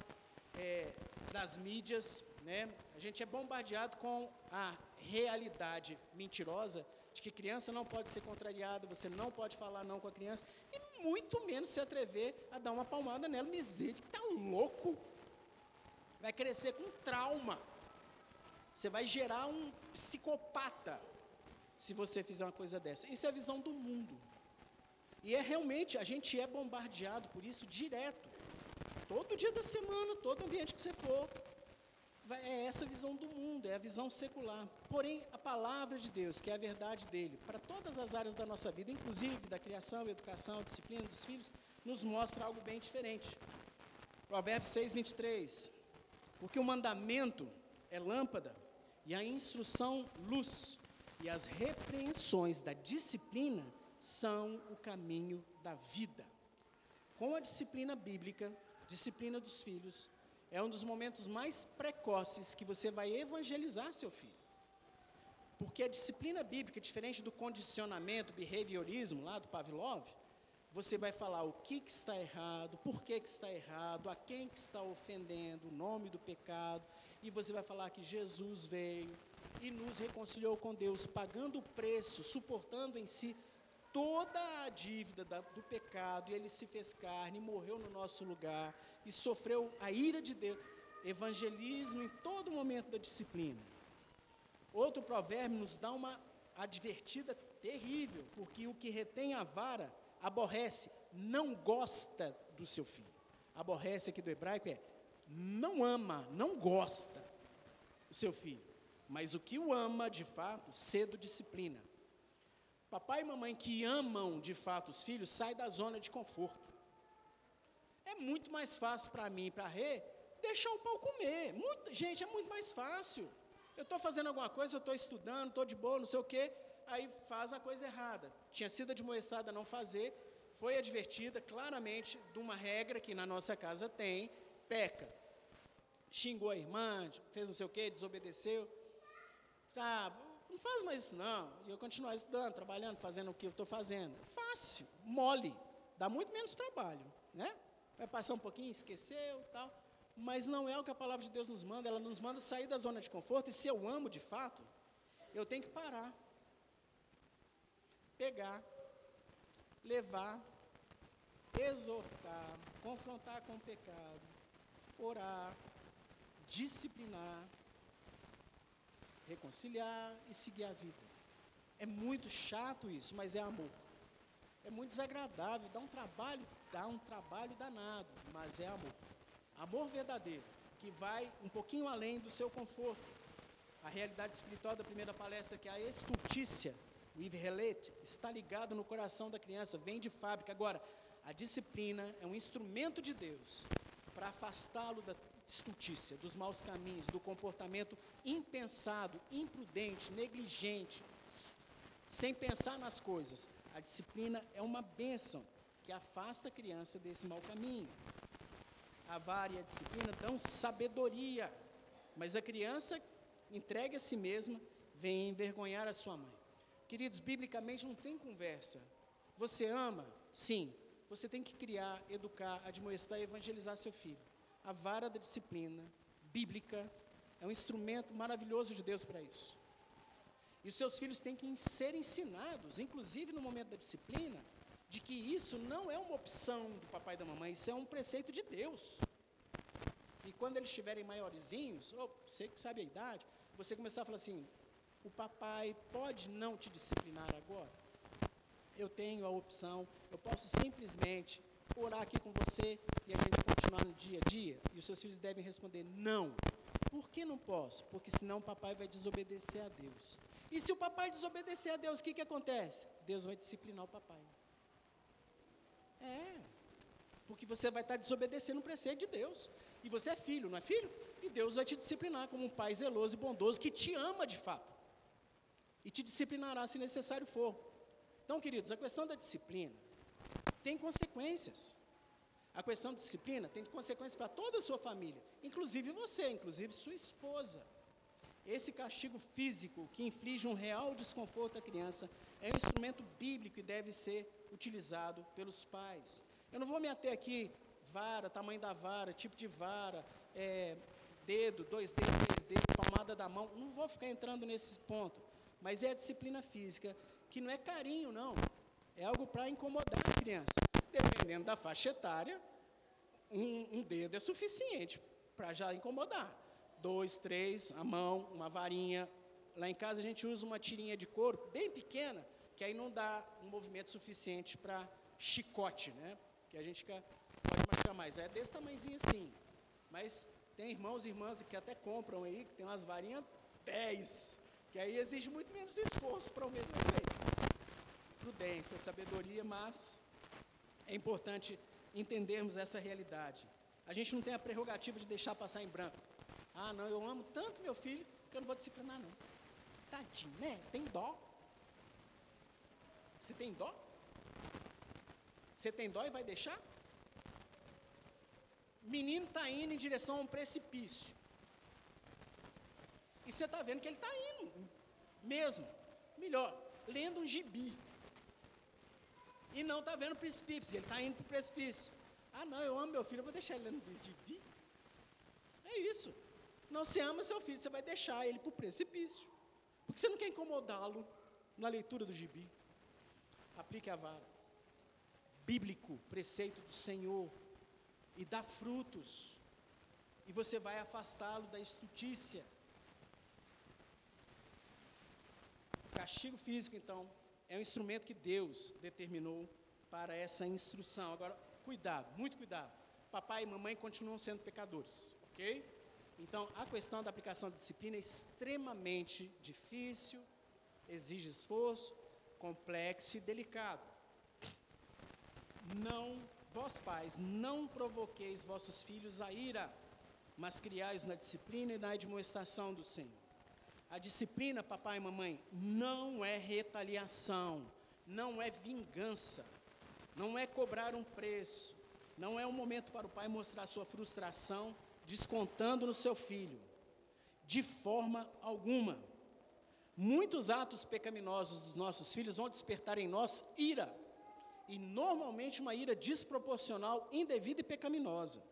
é, das mídias, né? A gente é bombardeado com a realidade mentirosa de que criança não pode ser contrariada, você não pode falar não com a criança, e muito menos se atrever a dar uma palmada nela. Miséria, tá louco? Vai crescer com trauma. Você vai gerar um psicopata se você fizer uma coisa dessa. Isso é a visão do mundo. E é realmente, a gente é bombardeado por isso direto. Todo dia da semana, todo ambiente que você for, é essa visão do mundo, é a visão secular. Porém, a palavra de Deus, que é a verdade dele, para todas as áreas da nossa vida, inclusive da criação, educação, disciplina dos filhos, nos mostra algo bem diferente. Provérbios 6, 23. Porque o mandamento é lâmpada, e a instrução, luz, e as repreensões da disciplina são o caminho da vida. Com a disciplina bíblica, disciplina dos filhos, é um dos momentos mais precoces que você vai evangelizar seu filho. Porque a disciplina bíblica, diferente do condicionamento, behaviorismo lá do Pavlov, você vai falar o que, que está errado, por que, que está errado, a quem que está ofendendo, o nome do pecado, e você vai falar que Jesus veio e nos reconciliou com Deus, pagando o preço, suportando em si toda a dívida da, do pecado, e ele se fez carne, morreu no nosso lugar, e sofreu a ira de Deus. Evangelismo em todo momento da disciplina. Outro provérbio nos dá uma advertida terrível, porque o que retém a vara aborrece, não gosta do seu filho. Aborrece aqui do hebraico é não ama, não gosta do seu filho. Mas o que o ama de fato, cedo disciplina. Papai e mamãe que amam de fato os filhos, sai da zona de conforto. É muito mais fácil para mim e para a Rê deixar o pau comer. Muito, gente, é muito mais fácil. Eu estou fazendo alguma coisa, eu estou estudando, estou de boa, não sei o quê, aí faz a coisa errada. Tinha sido admoestada a não fazer, foi advertida claramente de uma regra que na nossa casa tem, peca. Xingou a irmã, fez não sei o quê, desobedeceu. Tá, não faz mais isso não. E eu continuar estudando, trabalhando, fazendo o que eu estou fazendo. Fácil, mole, dá muito menos trabalho, né? Vai passar um pouquinho, esqueceu, tal. Mas não é o que a palavra de Deus nos manda. Ela nos manda sair da zona de conforto. E se eu amo de fato, eu tenho que parar, pegar, levar, exortar, confrontar com o pecado, orar, disciplinar, reconciliar e seguir a vida. É muito chato isso, mas é amor. É muito desagradável, dá um trabalho, dá um trabalho danado, mas é amor. Amor verdadeiro, que vai um pouquinho além do seu conforto. A realidade espiritual da primeira palestra, que é a estultícia, o Iverlet, está ligado no coração da criança, vem de fábrica. Agora, a disciplina é um instrumento de Deus para afastá-lo da estultícia, dos maus caminhos, do comportamento impensado, imprudente, negligente, sem pensar nas coisas. A disciplina é uma bênção que afasta a criança desse mau caminho. A vara e a disciplina dão sabedoria, mas a criança entregue a si mesma vem envergonhar a sua mãe. Queridos, biblicamente não tem conversa. Você ama? Sim. Você tem que criar, educar, admoestar e evangelizar seu filho a vara da disciplina bíblica é um instrumento maravilhoso de Deus para isso. E os seus filhos têm que ser ensinados, inclusive no momento da disciplina, de que isso não é uma opção do papai e da mamãe, isso é um preceito de Deus. E quando eles estiverem maiorzinhos, ou você que sabe a idade, você começar a falar assim: o papai pode não te disciplinar agora? Eu tenho a opção, eu posso simplesmente orar aqui com você e a gente continuar no dia a dia? E os seus filhos devem responder: não. Por que não posso? Porque senão o papai vai desobedecer a Deus. E se o papai desobedecer a Deus, o que, que acontece? Deus vai disciplinar o papai. É. Porque você vai estar desobedecendo o preceito de Deus. E você é filho, não é filho? E Deus vai te disciplinar como um pai zeloso e bondoso que te ama de fato. E te disciplinará se necessário for. Então, queridos, a questão da disciplina tem consequências. A questão de disciplina tem consequências para toda a sua família, inclusive você, inclusive sua esposa. Esse castigo físico que inflige um real desconforto à criança é um instrumento bíblico e deve ser utilizado pelos pais. Eu não vou me ater aqui, vara, tamanho da vara, tipo de vara, é, dedo, dois dedos, três dedos, palmada da mão, não vou ficar entrando nesse ponto. Mas é a disciplina física, que não é carinho, não. É algo para incomodar a criança. Dependendo da faixa etária, um, um dedo é suficiente para já incomodar. Dois, três, a mão, uma varinha. Lá em casa a gente usa uma tirinha de couro bem pequena, que aí não dá um movimento suficiente para chicote, né? Que a gente fica, pode machucar mais. É desse tamanhozinho assim. Mas tem irmãos e irmãs que até compram aí, que tem umas varinhas 10, que aí exige muito menos esforço para o mesmo efeito. Prudência, sabedoria, mas é importante entendermos essa realidade. A gente não tem a prerrogativa de deixar passar em branco. Ah, não, eu amo tanto meu filho que eu não vou disciplinar, não. Tadinho, né? Tem dó. Você tem dó? Você tem dó e vai deixar? Menino está indo em direção a um precipício. E você está vendo que ele está indo, mesmo. Melhor, lendo um gibi. E não está vendo o precipício, ele está indo para o precipício. Ah, não, eu amo meu filho, eu vou deixar ele um gibi. É isso. Não, você ama seu filho, você vai deixar ele para o precipício. Porque você não quer incomodá-lo na leitura do gibi. Aplique a vara. Bíblico, preceito do Senhor. E dá frutos. E você vai afastá-lo da estutícia. Castigo físico, então, é um instrumento que Deus determinou para essa instrução. Agora, cuidado, muito cuidado. Papai e mamãe continuam sendo pecadores, ok? Então, a questão da aplicação da disciplina é extremamente difícil, exige esforço, complexo e delicado. Não, vós pais, não provoqueis vossos filhos a ira, mas criais na disciplina e na admoestação do Senhor. A disciplina, papai e mamãe, não é retaliação, não é vingança, não é cobrar um preço, não é um momento para o pai mostrar sua frustração descontando no seu filho, de forma alguma. Muitos atos pecaminosos dos nossos filhos vão despertar em nós ira, e normalmente uma ira desproporcional, indevida e pecaminosa.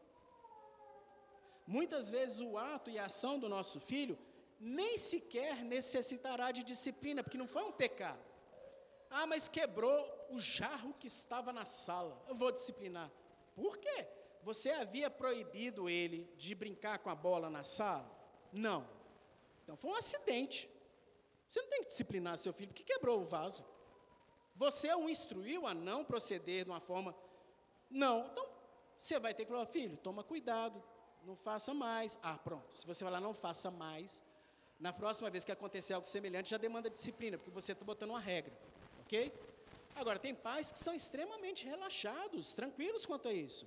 Muitas vezes o ato e a ação do nosso filho nem sequer necessitará de disciplina, porque não foi um pecado. Ah, mas quebrou o jarro que estava na sala. Eu vou disciplinar. Por quê? Você havia proibido ele de brincar com a bola na sala? Não. Então foi um acidente. Você não tem que disciplinar seu filho porque quebrou o vaso. Você o instruiu a não proceder de uma forma. Não. Então, você vai ter que falar, filho, toma cuidado, não faça mais. Ah, pronto. Se você falar não faça mais, na próxima vez que acontecer algo semelhante, já demanda disciplina, porque você está botando uma regra. Ok? Agora, tem pais que são extremamente relaxados, tranquilos quanto a isso.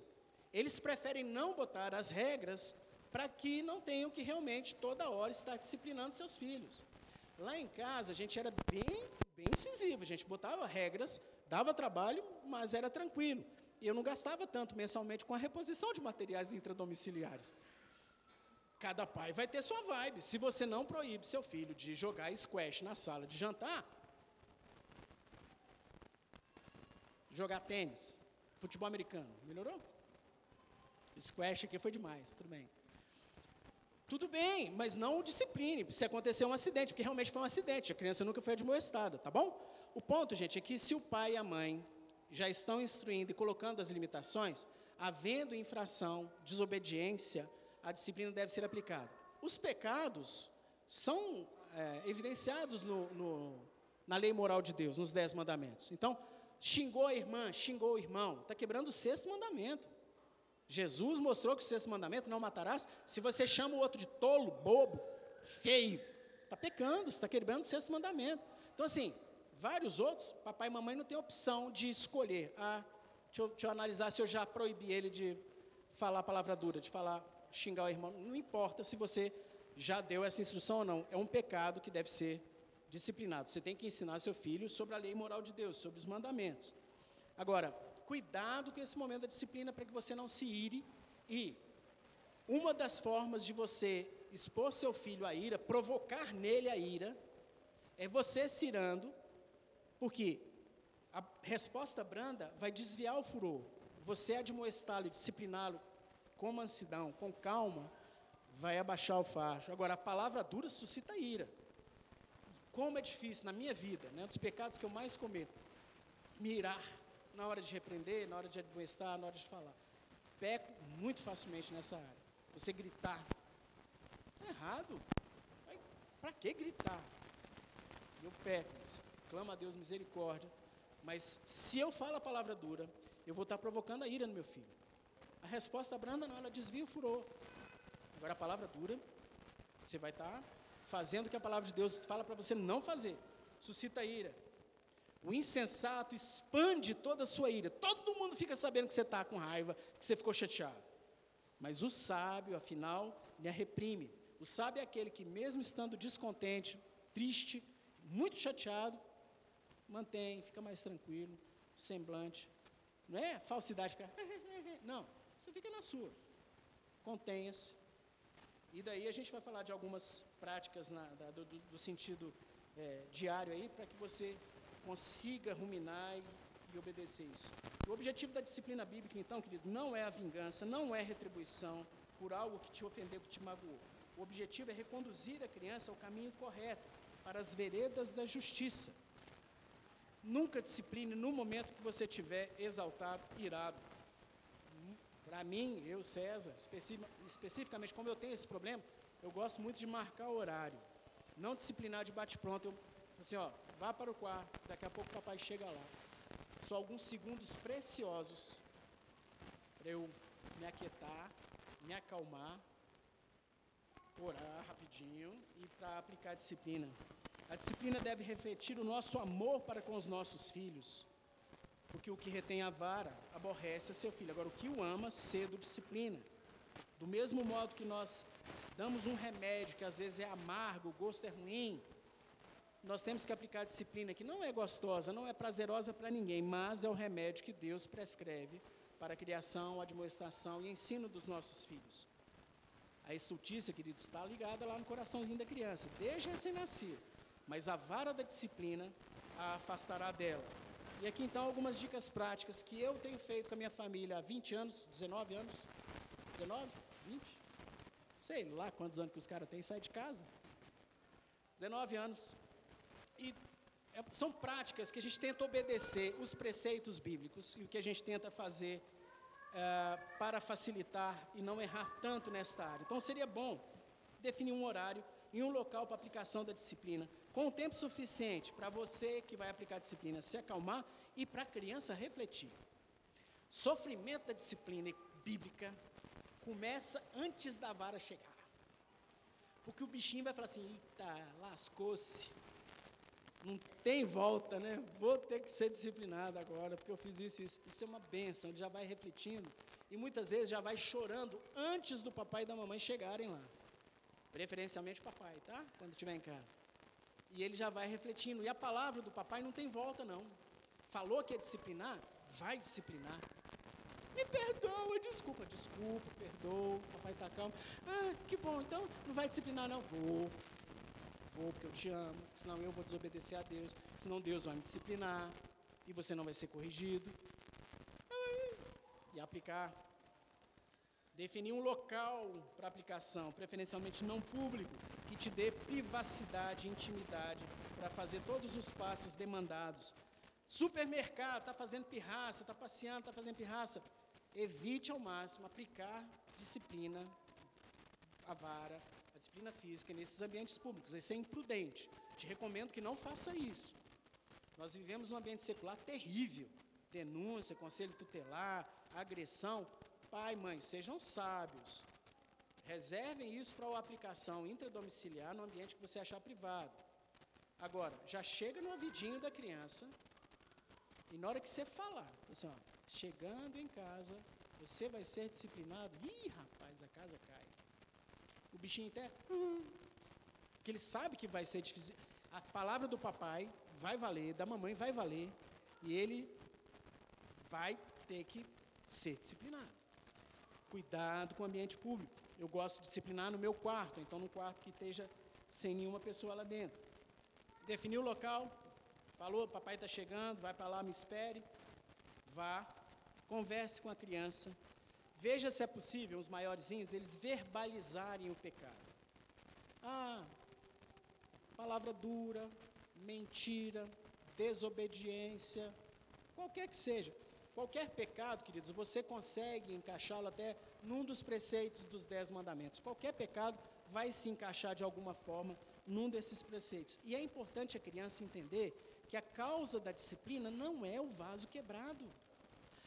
Eles preferem não botar as regras para que não tenham que realmente toda hora estar disciplinando seus filhos. Lá em casa, a gente era bem, bem incisivo, a gente botava regras, dava trabalho, mas era tranquilo. E eu não gastava tanto mensalmente com a reposição de materiais intradomiciliares. Cada pai vai ter sua vibe. Se você não proíbe seu filho de jogar squash na sala de jantar, jogar tênis, futebol americano, melhorou? Squash aqui foi demais, tudo bem. Tudo bem, mas não o discipline se acontecer um acidente, porque realmente foi um acidente, a criança nunca foi admoestada, tá bom? O ponto, gente, é que se o pai e a mãe já estão instruindo e colocando as limitações, havendo infração, desobediência, a disciplina deve ser aplicada. Os pecados são é, evidenciados no, no, na lei moral de Deus, nos dez mandamentos. Então, xingou a irmã, xingou o irmão, está quebrando o sexto mandamento. Jesus mostrou que o sexto mandamento, não matarás, se você chama o outro de tolo, bobo, feio, está pecando, está quebrando o sexto mandamento. Então, assim, vários outros, papai e mamãe não têm opção de escolher. Ah, deixa eu, deixa eu analisar se eu já proibi ele de falar palavra dura, de falar, xingar o irmão. Não importa se você já deu essa instrução ou não, é um pecado que deve ser disciplinado. Você tem que ensinar seu filho sobre a lei moral de Deus, sobre os mandamentos. Agora, cuidado com esse momento da disciplina para que você não se ire. E uma das formas de você expor seu filho à ira, provocar nele a ira, é você se irando, porque a resposta branda vai desviar o furor. Você admoestá-lo e discipliná-lo com mansidão, com calma, vai abaixar o facho. Agora, a palavra dura suscita ira. Como é difícil na minha vida, né, um dos pecados que eu mais cometo, me irar na hora de repreender, na hora de admoestar, na hora de falar. Peco muito facilmente nessa área. Você gritar. Está errado. Para que gritar? Eu peco. Clama a Deus misericórdia. Mas se eu falo a palavra dura, eu vou estar provocando a ira no meu filho. A resposta branda não, ela desvia o furor. Agora a palavra dura, você vai estar fazendo o que a palavra de Deus fala para você não fazer. Suscita ira. O insensato expande toda a sua ira. Todo mundo fica sabendo que você está com raiva, que você ficou chateado. Mas o sábio, afinal, lhe reprime. O sábio é aquele que, mesmo estando descontente, triste, muito chateado, mantém, fica mais tranquilo, semblante. Não é falsidade, fica, não, você fica na sua. Contenha-se. E daí a gente vai falar de algumas práticas na, da, do, do, sentido é, diário aí, para que você consiga ruminar e, e obedecer isso. O objetivo da disciplina bíblica, então, querido, não é a vingança, não é retribuição por algo que te ofendeu, que te magoou. O objetivo é reconduzir a criança ao caminho correto, para as veredas da justiça. Nunca discipline no momento que você estiver exaltado, irado. Para mim, eu, César, especificamente, como eu tenho esse problema, eu gosto muito de marcar horário. Não disciplinar de bate-pronto. Eu, assim, ó, vá para o quarto, daqui a pouco o papai chega lá. Só alguns segundos preciosos para eu me aquietar, me acalmar, orar rapidinho e para aplicar a disciplina. A disciplina deve refletir o nosso amor para com os nossos filhos. Porque o que retém a vara aborrece a seu filho. Agora, o que o ama, cedo disciplina. Do mesmo modo que nós damos um remédio que às vezes é amargo, o gosto é ruim, nós temos que aplicar a disciplina que não é gostosa, não é prazerosa para ninguém, mas é o remédio que Deus prescreve para a criação, admoestação e ensino dos nossos filhos. A estultícia, querido, está ligada lá no coraçãozinho da criança, desde recém-nascido. Mas a vara da disciplina a afastará dela. E aqui então algumas dicas práticas que eu tenho feito com a minha família há 20 anos, 19 anos, 19, 20, sei lá quantos anos que os caras têm, sai de casa. 19 anos, e é, são práticas que a gente tenta obedecer os preceitos bíblicos e o que a gente tenta fazer é, para facilitar e não errar tanto nesta área. Então seria bom definir um horário e um local para aplicação da disciplina, com o tempo suficiente para você que vai aplicar a disciplina se acalmar e para a criança refletir. Sofrimento da disciplina bíblica começa antes da vara chegar. Porque o bichinho vai falar assim: eita, lascou-se não tem volta, né? Vou ter que ser disciplinado agora, porque eu fiz isso, isso. Isso é uma benção, ele já vai refletindo. E muitas vezes já vai chorando antes do papai e da mamãe chegarem lá. Preferencialmente o papai, tá? Quando estiver em casa. E ele já vai refletindo. E a palavra do papai não tem volta, não. Falou que é disciplinar? Vai disciplinar. Me perdoa, desculpa, desculpa, perdoa, papai está calmo. Ah, que bom, então não vai disciplinar, não? Vou, vou porque eu te amo, senão eu vou desobedecer a Deus, senão Deus vai me disciplinar e você não vai ser corrigido. E aplicar. Definir um local para aplicação, preferencialmente não público, que te dê privacidade intimidade para fazer todos os passos demandados Supermercado, está fazendo pirraça, está passeando, está fazendo pirraça. Evite ao máximo aplicar disciplina, a vara, a disciplina física nesses ambientes públicos. Isso é imprudente. Te recomendo que não faça isso. Nós vivemos num ambiente secular terrível. Denúncia, conselho tutelar, agressão. Pai, mãe, sejam sábios. Reservem isso para a aplicação intradomiciliar no ambiente que você achar privado. Agora, já chega no ouvidinho da criança e na hora que você falar, assim, ó, chegando em casa, você vai ser disciplinado. Ih, rapaz, a casa cai. O bichinho até. Hum, que ele sabe que vai ser difícil. A palavra do papai vai valer, da mamãe vai valer, e ele vai ter que ser disciplinado. Cuidado com o ambiente público. Eu gosto de disciplinar no meu quarto, então no quarto que esteja sem nenhuma pessoa lá dentro. Definiu o local, falou, papai está chegando, vai para lá, me espere. Vá, converse com a criança. Veja se é possível os maiorzinhos eles verbalizarem o pecado. Ah, palavra dura, mentira, desobediência, qualquer que seja. Qualquer pecado, queridos, você consegue encaixá-lo até num dos preceitos dos dez mandamentos. Qualquer pecado vai se encaixar de alguma forma num desses preceitos. E é importante a criança entender que a causa da disciplina não é o vaso quebrado.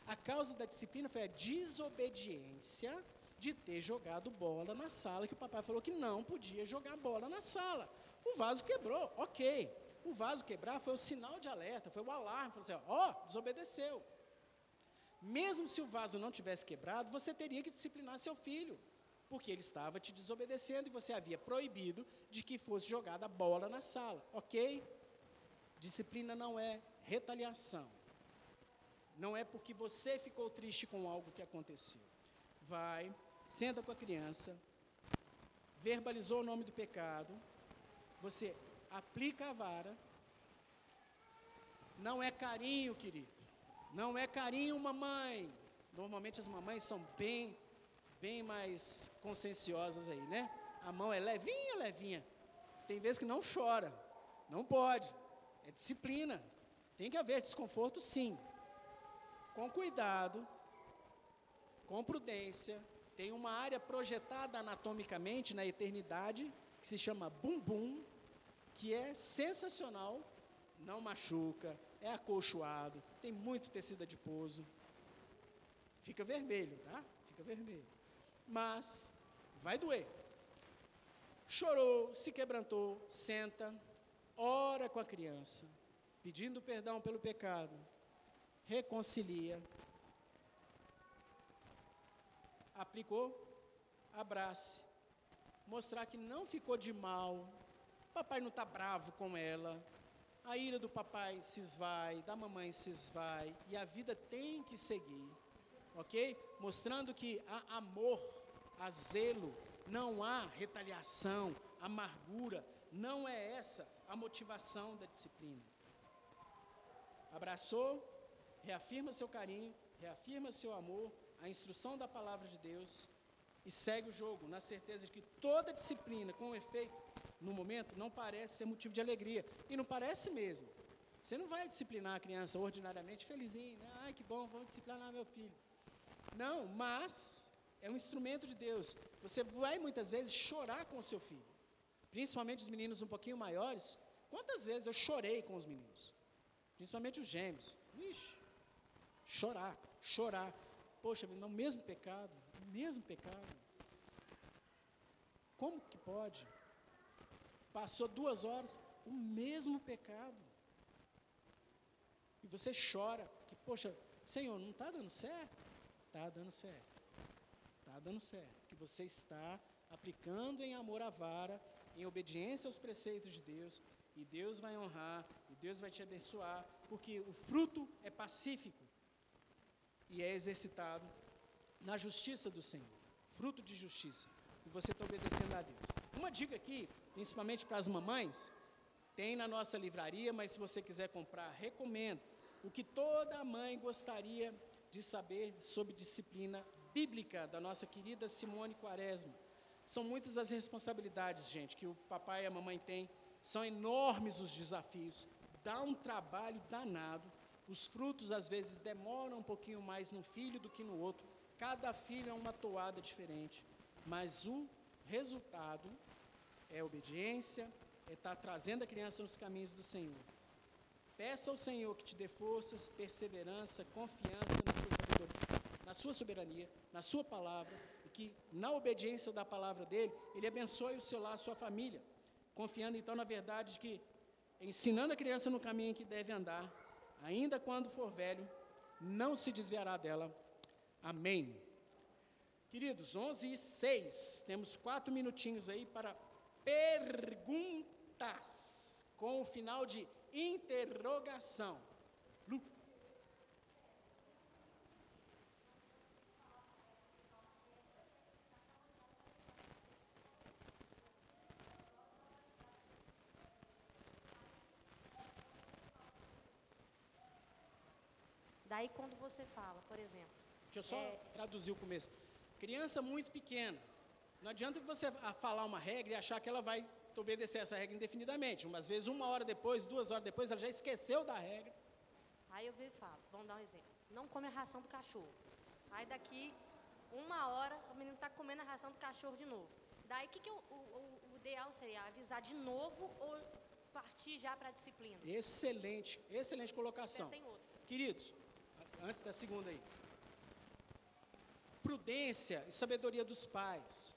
A causa da disciplina foi a desobediência de ter jogado bola na sala, que o papai falou que não podia jogar bola na sala. O vaso quebrou, ok. O vaso quebrar foi o sinal de alerta, foi o alarme, falou assim, ó, oh, desobedeceu. Mesmo se o vaso não tivesse quebrado, você teria que disciplinar seu filho, porque ele estava te desobedecendo e você havia proibido de que fosse jogada a bola na sala, ok? Disciplina não é retaliação. Não é porque você ficou triste com algo que aconteceu. Vai, senta com a criança, verbalizou o nome do pecado, você aplica a vara. Não é carinho, querido. Não é carinho, mamãe. Normalmente as mamães são bem, bem mais conscienciosas aí, né? A mão é levinha, levinha. Tem vezes que não chora. Não pode. É disciplina. Tem que haver desconforto, sim. Com cuidado, com prudência. Tem uma área projetada anatomicamente na eternidade que se chama bumbum, que é sensacional, não machuca, é acolchoado, tem muito tecido adiposo. Fica vermelho, tá? Fica vermelho. Mas vai doer. Chorou, se quebrantou, senta, ora com a criança, pedindo perdão pelo pecado, reconcilia, aplicou, abrace, mostrar que não ficou de mal, papai não está bravo com ela, a ira do papai se esvai, da mamãe se esvai, e a vida tem que seguir, ok? Mostrando que há amor, há zelo, não há retaliação, amargura, não é essa a motivação da disciplina. Abraçou, reafirma seu carinho, reafirma seu amor, a instrução da palavra de Deus e segue o jogo, na certeza de que toda disciplina com efeito no momento, não parece ser motivo de alegria. E não parece mesmo. Você não vai disciplinar a criança ordinariamente felizinho, né? ai que bom, vamos disciplinar meu filho. Não, mas é um instrumento de Deus. Você vai muitas vezes chorar com o seu filho, principalmente os meninos um pouquinho maiores. Quantas vezes eu chorei com os meninos, principalmente os gêmeos? Ixi, chorar, chorar. Poxa, no mesmo pecado, mesmo pecado. Como que pode? Passou duas horas, o mesmo pecado. E você chora, que, poxa, Senhor, não está dando certo? Está dando certo. Está dando certo. Que você está aplicando em amor a vara, em obediência aos preceitos de Deus, e Deus vai honrar, e Deus vai te abençoar, porque o fruto é pacífico e é exercitado na justiça do Senhor fruto de justiça, e você está obedecendo a Deus. Uma dica aqui, principalmente para as mamães, tem na nossa livraria, mas se você quiser comprar, recomendo. O que toda mãe gostaria de saber sobre disciplina bíblica da nossa querida Simone Quaresma. São muitas as responsabilidades, gente, que o papai e a mamãe têm. São enormes os desafios. Dá um trabalho danado. Os frutos às vezes demoram um pouquinho mais no filho do que no outro. Cada filho é uma toada diferente, mas o resultado é obediência, é estar trazendo a criança nos caminhos do Senhor. Peça ao Senhor que te dê forças, perseverança, confiança na sua sabedoria, na sua soberania, na sua palavra, e que na obediência da palavra dele, ele abençoe o seu lar, a sua família. Confiando então na verdade de que ensinando a criança no caminho em que deve andar, ainda quando for velho, não se desviará dela. Amém. Queridos, 11 e 6, temos quatro minutinhos aí para perguntas, com o final de interrogação. Lu. Daí quando você fala, por exemplo. Deixa eu só é, traduzir o começo. Criança muito pequena. Não adianta você falar uma regra e achar que ela vai obedecer essa regra indefinidamente. Umas vezes, uma hora depois, duas horas depois, ela já esqueceu da regra. Aí eu vejo e falo, vamos dar um exemplo. Não come a ração do cachorro. Aí daqui uma hora o menino está comendo a ração do cachorro de novo. Daí o que, que o, o, o, ideal seria? Avisar de novo ou partir já para a disciplina? Excelente, excelente colocação. Queridos, antes da segunda aí. Prudência e sabedoria dos pais.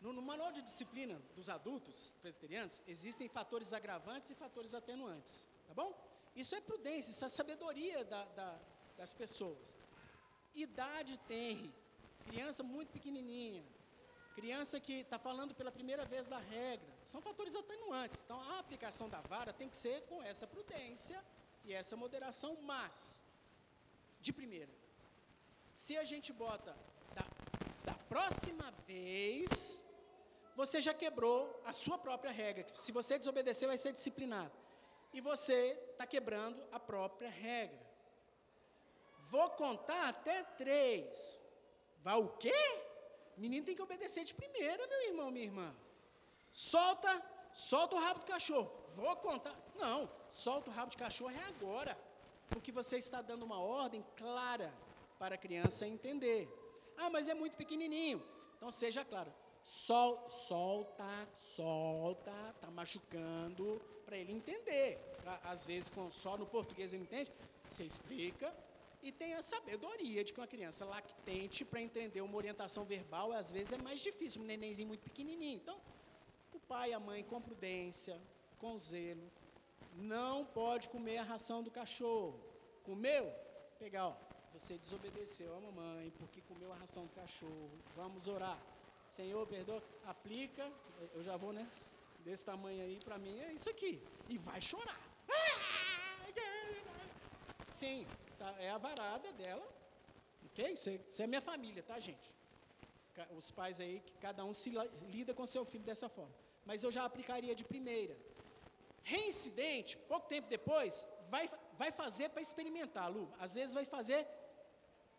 No, no, manual de disciplina dos adultos presbiterianos, existem fatores agravantes e fatores atenuantes. Tá bom? Isso é prudência, isso é sabedoria da, da, das pessoas. Idade tem, criança muito pequenininha, criança que está falando pela primeira vez da regra, são fatores atenuantes. Então, a aplicação da vara tem que ser com essa prudência e essa moderação, mas, de primeira, se a gente bota da, da próxima vez, você já quebrou a sua própria regra. Se você desobedecer, vai ser disciplinado. E você está quebrando a própria regra. Vou contar até três. Vai o quê? Menino tem que obedecer de primeira, meu irmão, minha irmã. Solta, solta o rabo do cachorro. Vou contar. Não, solta o rabo de cachorro é agora. Porque você está dando uma ordem clara para a criança entender. Ah, mas é muito pequenininho. Então seja claro. Sol, solta, solta, tá machucando, para ele entender. Às vezes, com, só no português ele entende, você explica e tem a sabedoria de que uma criança lactente, para entender uma orientação verbal, às vezes é mais difícil, um nenenzinho muito pequenininho. Então, o pai e a mãe, com prudência, com zelo, não pode comer a ração do cachorro. Comeu? Pegar, ó, você desobedeceu a mamãe porque comeu a ração do cachorro. Vamos orar. Senhor, perdoa, aplica, eu já vou, né? Desse tamanho aí, para mim é isso aqui. E vai chorar. Sim, tá, é a varada dela. Ok? Você, você é minha família, tá, gente? Os pais aí, que cada um se lida com seu filho dessa forma. Mas eu já aplicaria de primeira. Reincidente, pouco tempo depois, vai, vai fazer para experimentar, Lu. Às vezes vai fazer.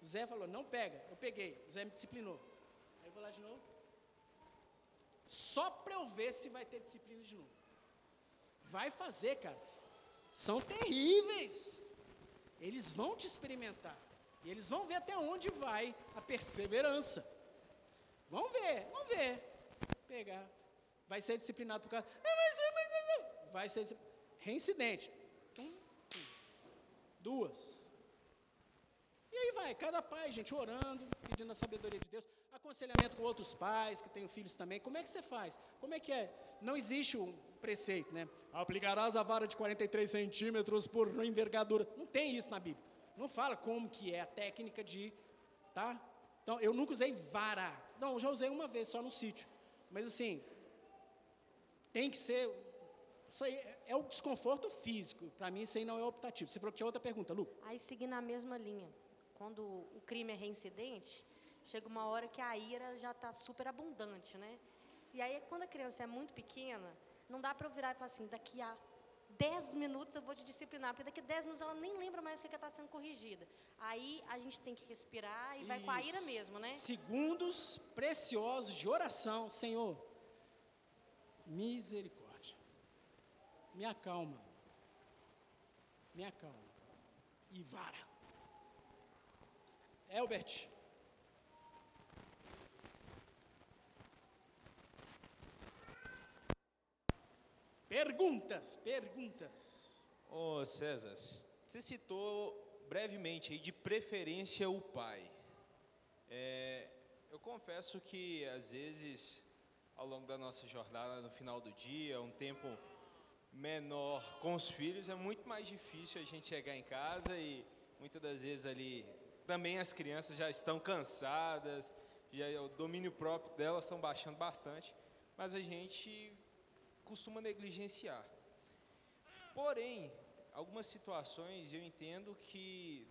O Zé falou, não pega. Eu peguei. O Zé me disciplinou. Aí eu vou lá de novo só para eu ver se vai ter disciplina de novo. Vai fazer, cara. São terríveis. Eles vão te experimentar. E eles vão ver até onde vai a perseverança. Vão ver, vão ver. Pegar. Vai ser disciplinado por causa. Vai ser reincidente. Duas. E aí vai, cada pai, gente, orando, pedindo a sabedoria de Deus, aconselhamento com outros pais que têm filhos também. Como é que você faz? Como é que é? Não existe um preceito, né? Aplicarás a vara de 43 centímetros por envergadura. Não tem isso na Bíblia. Não fala como que é a técnica de, tá? Então, eu nunca usei vara. Não, já usei uma vez, só no sítio. Mas assim, tem que ser isso aí é o desconforto físico. Para mim, isso aí não é optativo. Você falou que tinha outra pergunta, Lu? Aí, seguindo a mesma linha quando o crime é reincidente, chega uma hora que a ira já está super abundante, né? E aí, quando a criança é muito pequena, não dá para eu virar e falar assim, daqui a 10 minutos eu vou te disciplinar, porque daqui a 10 minutos ela nem lembra mais porque ela está sendo corrigida. Aí a gente tem que respirar e Isso. vai com a ira mesmo, né? Segundos preciosos de oração, Senhor, misericórdia, me acalma, me acalma. e vara. Elbert. Perguntas, perguntas. Ô César, você citou brevemente aí de preferência o pai. É, eu confesso que às vezes, ao longo da nossa jornada, no final do dia, um tempo menor com os filhos, é muito mais difícil a gente chegar em casa e muitas das vezes ali também as crianças já estão cansadas, já o domínio próprio delas estão baixando bastante, mas a gente costuma negligenciar. Porém, algumas situações eu entendo que,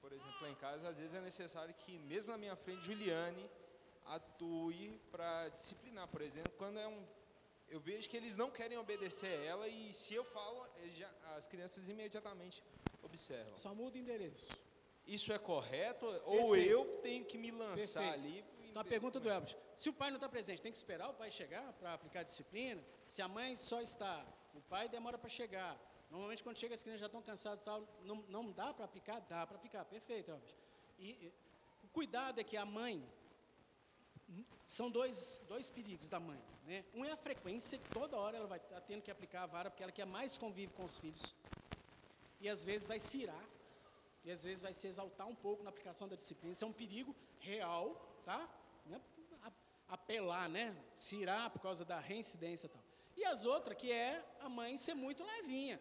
por exemplo, em casa, às vezes é necessário que, mesmo na minha frente, Juliane atue para disciplinar. Por exemplo, quando é um. Eu vejo que eles não querem obedecer a ela e se eu falo, já, as crianças imediatamente observam. Só muda o endereço. Isso é correto? Perfeito. Ou eu tenho que me lançar Perfeito. ali então a pergunta do Elvis, se o pai não está presente, tem que esperar o pai chegar para aplicar a disciplina? Se a mãe só está, o pai demora para chegar. Normalmente quando chega as crianças já estão cansadas tal, não, não dá para aplicar? Dá para aplicar, perfeito, Elvis. E, e, o cuidado é que a mãe, são dois, dois perigos da mãe. Né? Um é a frequência, que toda hora ela vai estar tá tendo que aplicar a vara, porque ela quer mais convive com os filhos. E às vezes vai cirar, e às vezes vai se exaltar um pouco na aplicação da disciplina. Isso é um perigo real, tá? né, apelar, né, cirar por causa da reincidência e tal. E as outras, que é a mãe ser muito levinha.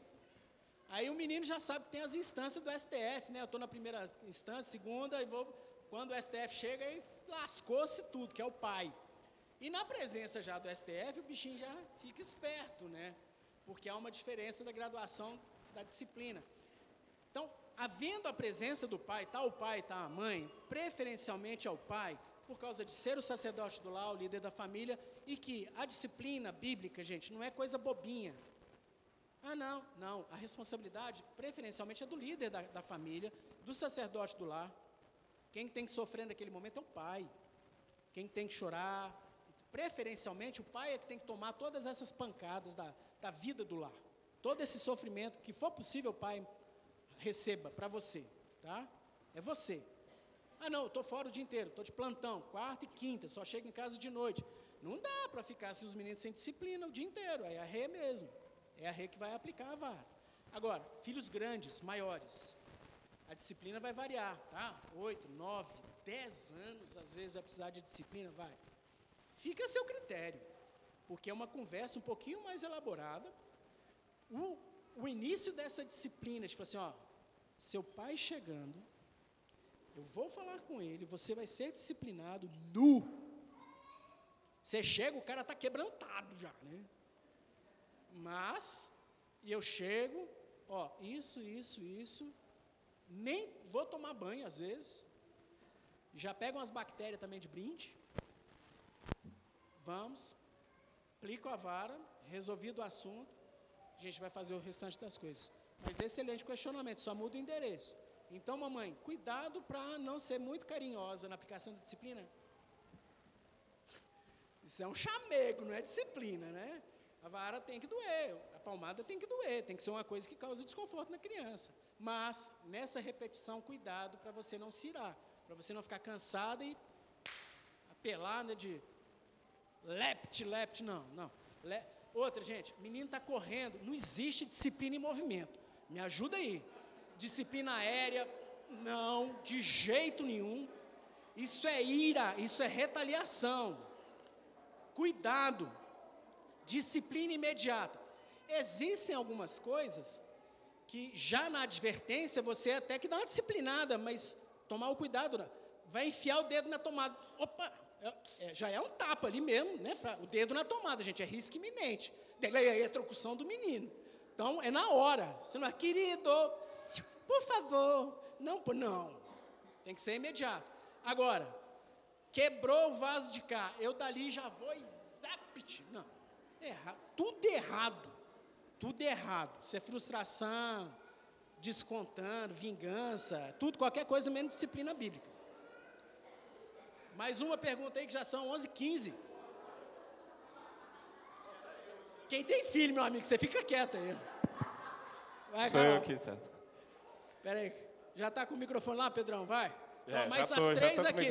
Aí o menino já sabe que tem as instâncias do STF, né? Eu estou na primeira instância, segunda, e vou. Quando o STF chega, aí lascou-se tudo, que é o pai. E na presença já do STF, o bichinho já fica esperto, né? Porque há uma diferença da graduação da disciplina. Então, havendo a presença do pai, está o pai, está a mãe, preferencialmente ao pai, por causa de ser o sacerdote do lar, o líder da família, e que a disciplina bíblica, gente, não é coisa bobinha. Ah, não, não. A responsabilidade, preferencialmente, é do líder da, da família, do sacerdote do lar. Quem tem que sofrer naquele momento é o pai. Quem tem que chorar. Preferencialmente, o pai é que tem que tomar todas essas pancadas da, da vida do lar. Todo esse sofrimento que for possível, o pai receba para você. Tá? É você. Ah, não, eu estou fora o dia inteiro, estou de plantão, quarta e quinta, só chego em casa de noite. Não dá para ficar assim, os meninos sem disciplina o dia inteiro, é a rei mesmo. É a rei que vai aplicar a vara. Agora, filhos grandes, maiores, a disciplina vai variar, tá? Oito, nove, dez anos, às vezes vai precisar de disciplina, vai. Fica a seu critério, porque é uma conversa um pouquinho mais elaborada. O, o início dessa disciplina, tipo assim, ó, seu pai chegando, eu vou falar com ele, você vai ser disciplinado nu. Você chega, o cara está quebrantado já, né? Mas, e eu chego, ó, isso, isso, isso, nem vou tomar banho às vezes, já pego umas bactérias também de brinde, vamos, aplico a vara, resolvido o assunto, a gente vai fazer o restante das coisas. Mas excelente questionamento, só muda o endereço. Então, mamãe, cuidado para não ser muito carinhosa na aplicação da disciplina. Isso é um chamego, não é disciplina, né? A vara tem que doer, a palmada tem que doer, tem que ser uma coisa que causa desconforto na criança. Mas, nessa repetição, cuidado para você não cirar, para você não ficar cansada e apelar né, de lept, lept, não, não. Le... Outra, gente, menino está correndo, não existe disciplina em movimento. Me ajuda aí. Disciplina aérea, não, de jeito nenhum. Isso é ira, isso é retaliação. Cuidado. Disciplina imediata. Existem algumas coisas que já na advertência você até que dá uma disciplinada, mas tomar o cuidado, né? vai enfiar o dedo na tomada. Opa, é, é, já é um tapa ali mesmo, né? Pra, o dedo na tomada, gente, é risco iminente. Daí é a eletrocução do menino. Então, é na hora. Você não é, querido, por favor. Não, não. Tem que ser imediato. Agora, quebrou o vaso de cá, eu dali já vou e zapt. Não. Tudo errado. Tudo errado. Isso é frustração, descontando, vingança, tudo, qualquer coisa menos disciplina bíblica. Mais uma pergunta aí que já são 11 15 Quem tem filho, meu amigo, você fica quieto aí. Vai, Sou eu aqui, César. Espera aí. Já tá com o microfone lá, Pedrão? Vai. Já, Toma, mais as três aqui.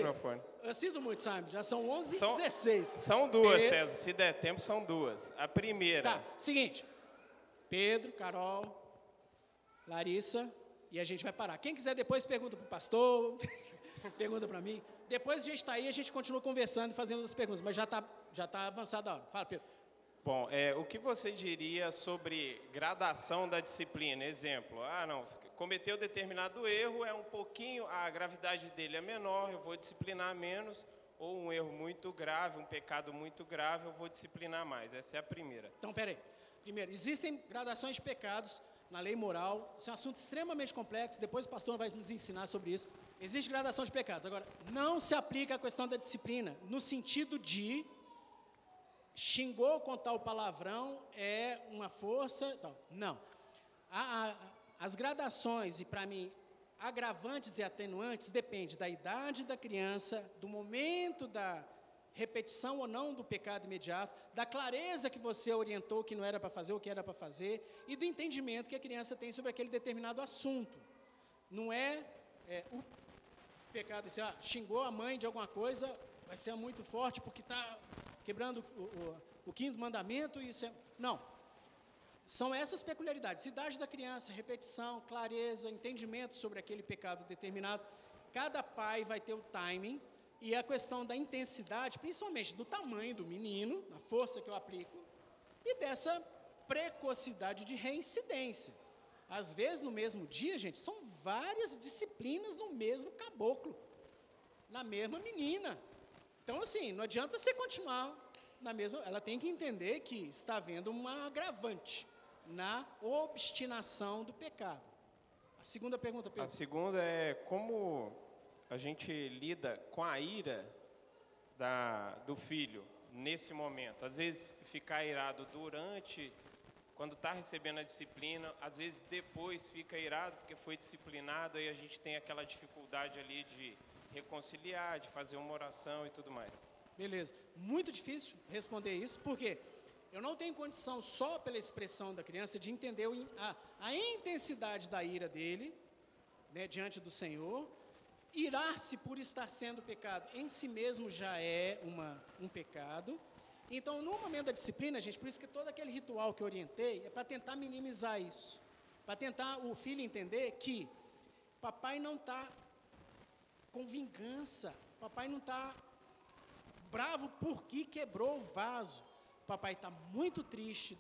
Eu sinto muito, Simon. Já são 11 e São- 16. São duas, Pe- César. Se der tempo, são duas. A primeira. Tá, seguinte. Pedro, Carol, Larissa e a gente vai parar. Quem quiser depois pergunta para o pastor, pergunta para mim. Depois a gente está aí, a gente continua conversando e fazendo as perguntas, mas já está já tá avançada a hora. Fala, Pedro. Bom, é, o que você diria sobre gradação da disciplina? Exemplo, ah, não, cometeu determinado erro, é um pouquinho, a gravidade dele é menor, eu vou disciplinar menos, ou um erro muito grave, um pecado muito grave, eu vou disciplinar mais. Essa é a primeira. Então, peraí. Primeiro, existem gradações de pecados na lei moral. Isso é um assunto extremamente complexo. Depois o pastor vai nos ensinar sobre isso. Existe gradação de pecados. Agora, não se aplica a questão da disciplina no sentido de xingou com tal palavrão é uma força. Tal. Não. A- a- as gradações, e para mim, agravantes e atenuantes, depende da idade da criança, do momento da repetição ou não do pecado imediato, da clareza que você orientou que não era para fazer o que era para fazer, e do entendimento que a criança tem sobre aquele determinado assunto. Não é, é, o pecado, assim, ah, xingou a mãe de alguma coisa, vai ser muito forte porque está quebrando o, o, o quinto mandamento, isso é. Não. São essas peculiaridades. Idade da criança, repetição, clareza, entendimento sobre aquele pecado determinado. Cada pai vai ter o timing e a questão da intensidade, principalmente do tamanho do menino, na força que eu aplico, e dessa precocidade de reincidência. Às vezes, no mesmo dia, gente, são várias disciplinas no mesmo caboclo, na mesma menina. Então, assim, não adianta você continuar na mesma. Ela tem que entender que está havendo uma agravante na obstinação do pecado. A segunda pergunta, A Pedro. segunda é como a gente lida com a ira da, do filho nesse momento. Às vezes ficar irado durante, quando está recebendo a disciplina, às vezes depois fica irado porque foi disciplinado, aí a gente tem aquela dificuldade ali de reconciliar, de fazer uma oração e tudo mais. Beleza. Muito difícil responder isso, porque eu não tenho condição, só pela expressão da criança, de entender a, a intensidade da ira dele né, diante do Senhor. Irar-se por estar sendo pecado em si mesmo já é uma, um pecado. Então, no momento da disciplina, gente, por isso que todo aquele ritual que eu orientei é para tentar minimizar isso. Para tentar o filho entender que papai não está com vingança, papai não está bravo porque quebrou o vaso. Papai está muito triste,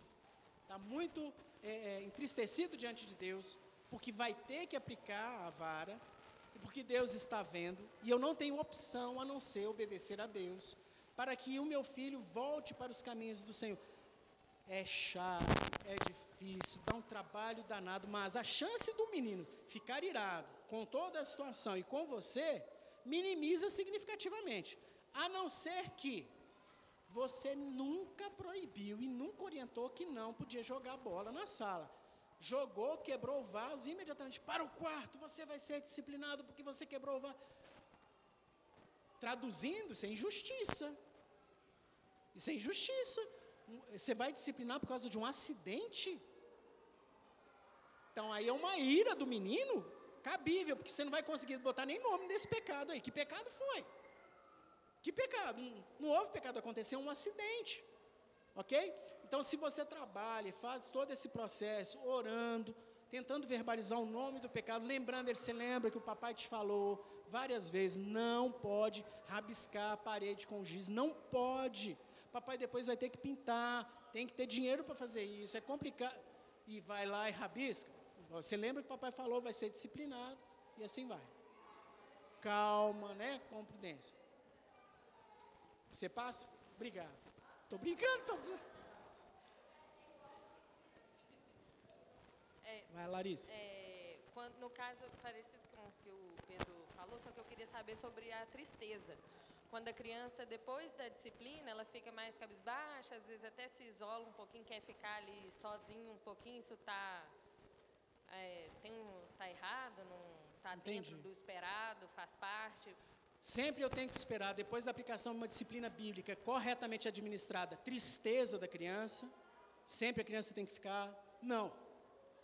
está muito é, é, entristecido diante de Deus, porque vai ter que aplicar a vara, porque Deus está vendo, e eu não tenho opção a não ser obedecer a Deus, para que o meu filho volte para os caminhos do Senhor. É chato, é difícil, dá um trabalho danado, mas a chance do menino ficar irado com toda a situação e com você minimiza significativamente. A não ser que você nunca proibiu e nunca orientou que não podia jogar bola na sala. Jogou, quebrou o vaso, imediatamente para o quarto, você vai ser disciplinado porque você quebrou o vaso. Traduzindo, isso é injustiça. Isso é injustiça. Você vai disciplinar por causa de um acidente? Então aí é uma ira do menino cabível, porque você não vai conseguir botar nem nome nesse pecado aí. Que pecado foi? Que pecado? Não, houve pecado, aconteceu um acidente. Ok? Então, se você trabalha faz todo esse processo, orando, tentando verbalizar o nome do pecado, lembrando, ele se lembra que o papai te falou várias vezes, não pode rabiscar a parede com giz, não pode. Papai depois vai ter que pintar, tem que ter dinheiro para fazer isso, é complicado. E vai lá e rabisca. Você lembra que o papai falou, vai ser disciplinado, e assim vai. Calma, né? Com prudência. Você passa? Obrigado. Estou brincando, tô dizendo. É, Vai, Larissa. É, quando, no caso, parecido com o que o Pedro falou, só que eu queria saber sobre a tristeza. Quando a criança, depois da disciplina, ela fica mais cabisbaixa, às vezes até se isola um pouquinho, quer ficar ali sozinho um pouquinho, isso está é, tem um, tá errado, não está Entendi. dentro do esperado, faz parte. Sempre eu tenho que esperar, depois da aplicação de uma disciplina bíblica corretamente administrada, tristeza da criança. Sempre a criança tem que ficar. Não.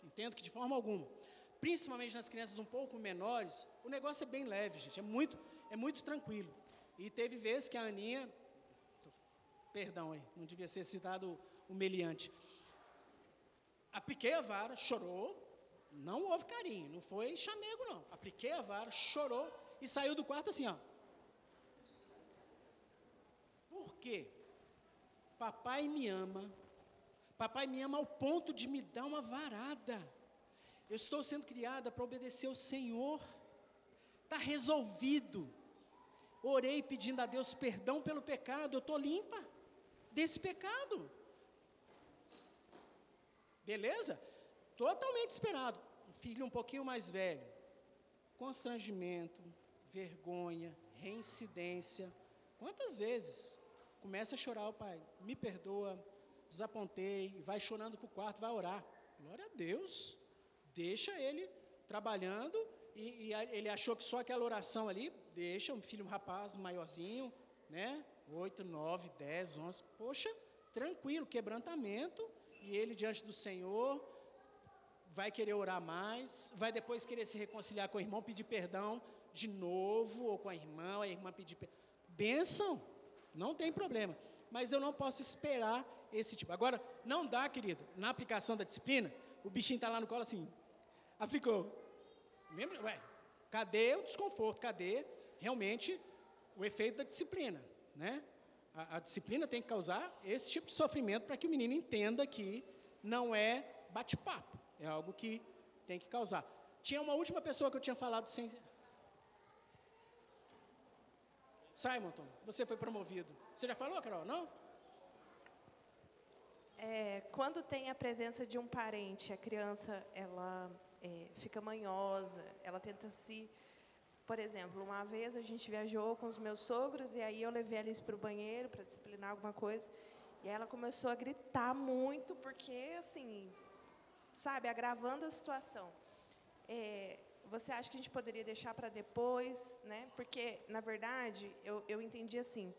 Entendo que de forma alguma. principalmente nas crianças um pouco menores, o negócio é bem leve, gente, é muito, é muito tranquilo. E teve vezes que a Aninha, perdão aí, não devia ser citado o meliante, apliquei a vara, chorou, não houve carinho, não foi chamego não, apliquei a vara, chorou e saiu do quarto assim, ó. Por quê? Papai me ama, papai me ama ao ponto de me dar uma varada. Eu estou sendo criada para obedecer ao Senhor. Está resolvido. Orei pedindo a Deus perdão pelo pecado. Eu estou limpa desse pecado. Beleza? Totalmente esperado. Filho um pouquinho mais velho. Constrangimento, vergonha, reincidência. Quantas vezes começa a chorar o pai? Me perdoa, desapontei, vai chorando para o quarto, vai orar. Glória a Deus deixa ele trabalhando e, e, ele achou que só aquela oração ali, deixa um filho, um rapaz maiorzinho, né? 8, 9, 10, 11, poxa, tranquilo, quebrantamento, e ele diante do Senhor vai querer orar mais, vai depois querer se reconciliar com o irmão, pedir perdão de novo, ou com a irmã, a irmã pedir. Benção, não tem problema, mas eu não posso esperar esse tipo. Agora, não dá, querido, na aplicação da disciplina, o bichinho está lá no colo assim, aplicou. Mesmo, ué, cadê o desconforto? Cadê realmente o efeito da disciplina? Né? A, a disciplina tem que causar esse tipo de sofrimento para que o menino entenda que não é bate-papo, é algo que tem que causar. Tinha uma última pessoa que eu tinha falado sem. Simonton, você foi promovido. Você já falou, Carol? Não? É, quando tem a presença de um parente, a criança ela é, fica manhosa, ela tenta se. Por exemplo, uma vez a gente viajou com os meus sogros e aí eu levei Alice para o banheiro para disciplinar alguma coisa e ela começou a gritar muito porque, assim, sabe, agravando a situação. É, você acha que a gente poderia deixar para depois, né? Porque, na verdade, eu, eu entendi assim,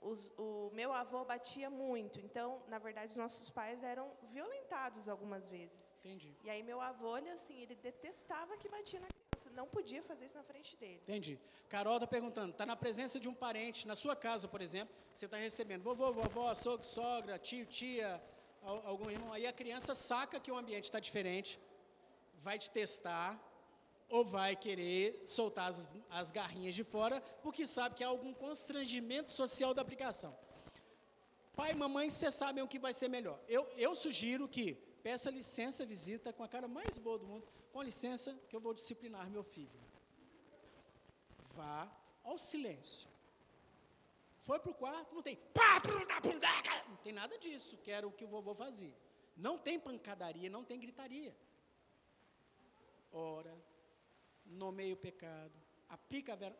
os, o meu avô batia muito, então, na verdade, os nossos pais eram violentados algumas vezes. Entendi. E aí meu avô, ele, assim, ele detestava que batia na criança, não podia fazer isso na frente dele. Entendi. Carol está perguntando, está na presença de um parente, na sua casa, por exemplo, você está recebendo vovô, vovó, sogro, sogra, tio, tia, algum irmão, aí a criança saca que o ambiente está diferente, vai te testar, ou vai querer soltar as, as garrinhas de fora, porque sabe que há algum constrangimento social da aplicação. Pai e mamãe, vocês sabem o que vai ser melhor. Eu, eu sugiro que peça licença, visita com a cara mais boa do mundo. Com licença, que eu vou disciplinar meu filho. Vá ao silêncio. Foi para o quarto, não tem. Não tem nada disso, que era o que o vovô fazia. Não tem pancadaria, não tem gritaria. Ora, nomeia o pecado, aplica a vera.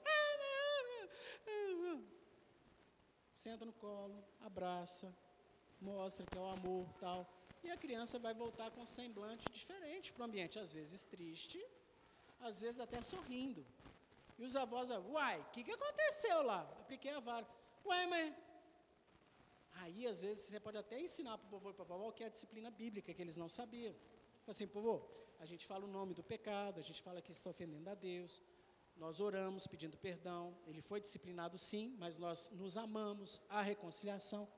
Senta no colo, abraça, mostra que é o amor tal. E a criança vai voltar com um semblante diferente para o ambiente, às vezes triste, às vezes até sorrindo. E os avós, uai, o que, que aconteceu lá? Apliquei a vara. Uai, mas. Aí, às vezes, você pode até ensinar para o vovô e para a vovó que é a disciplina bíblica, que eles não sabiam. Assim, vovô, a gente fala o nome do pecado, a gente fala que está ofendendo a Deus, nós oramos pedindo perdão, ele foi disciplinado sim, mas nós nos amamos, a reconciliação.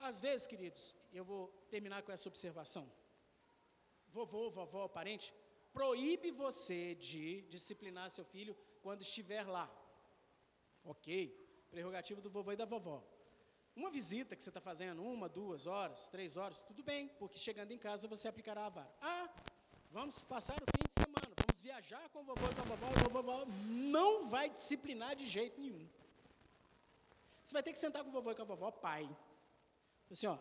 Às vezes, queridos, eu vou terminar com essa observação. Vovô, vovó, parente, proíbe você de disciplinar seu filho quando estiver lá. Ok, prerrogativa do vovô e da vovó. Uma visita que você está fazendo, uma, duas horas, três horas, tudo bem, porque chegando em casa você aplicará a vara. Ah, vamos passar o fim de semana, vamos viajar com o vovô e com a vovó, e a vovó não vai disciplinar de jeito nenhum. Você vai ter que sentar com o vovô e com a vovó, pai. Assim, ó,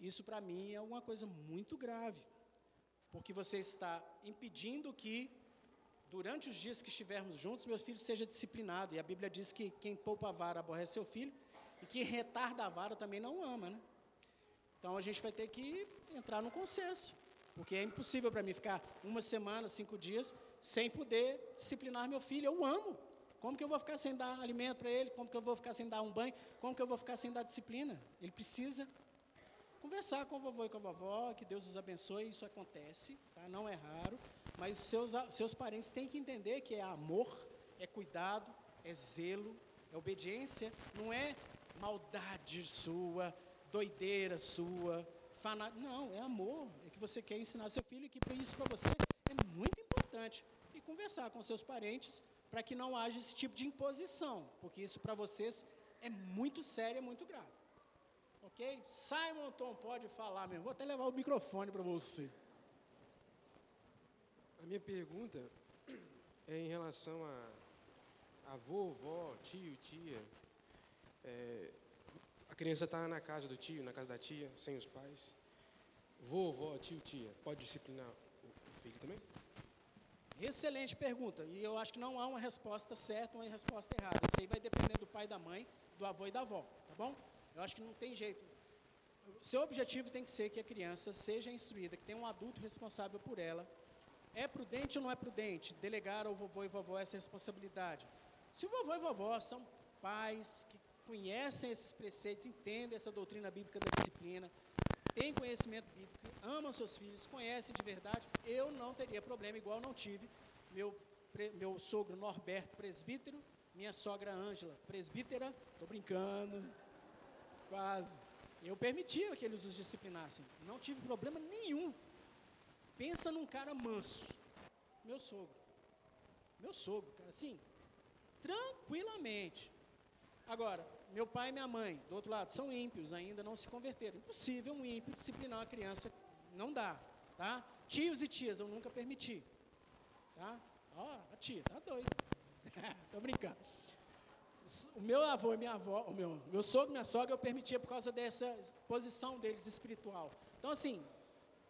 isso para mim é uma coisa muito grave, porque você está impedindo que, durante os dias que estivermos juntos, meu filho seja disciplinado. E a Bíblia diz que quem poupa a vara aborrece seu filho, e que retarda a vara também não ama, né? Então a gente vai ter que entrar no consenso. Porque é impossível para mim ficar uma semana, cinco dias, sem poder disciplinar meu filho. Eu amo. Como que eu vou ficar sem dar alimento para ele? Como que eu vou ficar sem dar um banho? Como que eu vou ficar sem dar disciplina? Ele precisa. conversar com o vovô e com a vovó, que Deus os abençoe, isso acontece, tá? não é raro, mas seus, seus parentes têm que entender que é amor, é cuidado, é zelo, é obediência, não é maldade sua, doideira sua, fana... não, é amor, que você quer ensinar seu filho e que isso para você é muito importante. E conversar com seus parentes para que não haja esse tipo de imposição, porque isso para vocês é muito sério, é muito grave. Ok? Simon Tom pode falar mesmo. Vou até levar o microfone para você. A minha pergunta é em relação a avô, vó, tio, tia. É, a criança está na casa do tio, na casa da tia, sem os pais. Vovó, tio, tia, pode disciplinar o filho também? Excelente pergunta. E eu acho que não há uma resposta certa ou uma resposta errada. Isso aí vai depender do pai da mãe, do avô e da avó, tá bom? Eu acho que não tem jeito. Seu objetivo tem que ser que a criança seja instruída, que tenha um adulto responsável por ela. É prudente ou não é prudente delegar ao vovô e vovó essa responsabilidade? Se o vovô e vovó são pais que conhecem esses preceitos, entendem essa doutrina bíblica da disciplina, têm conhecimento bíblico, amam seus filhos, conhecem de verdade, eu não teria problema, igual não tive. Meu, meu sogro Norberto, presbítero, minha sogra Ângela, presbítera, estou brincando, quase. Eu permitia que eles os disciplinassem, não tive problema nenhum. Pensa num cara manso, meu sogro, meu sogro, cara, assim, tranquilamente. Agora, meu pai e minha mãe, do outro lado, são ímpios, ainda não se converteram. Impossível um ímpio disciplinar uma criança, não dá, tá? Tios e tias, eu nunca permiti, tá? Ó, a tia, tá doido. Tô brincando. O meu avô e minha avó, o meu, meu sogro e minha sogra, eu permitia por causa dessa posição deles espiritual. Então, assim,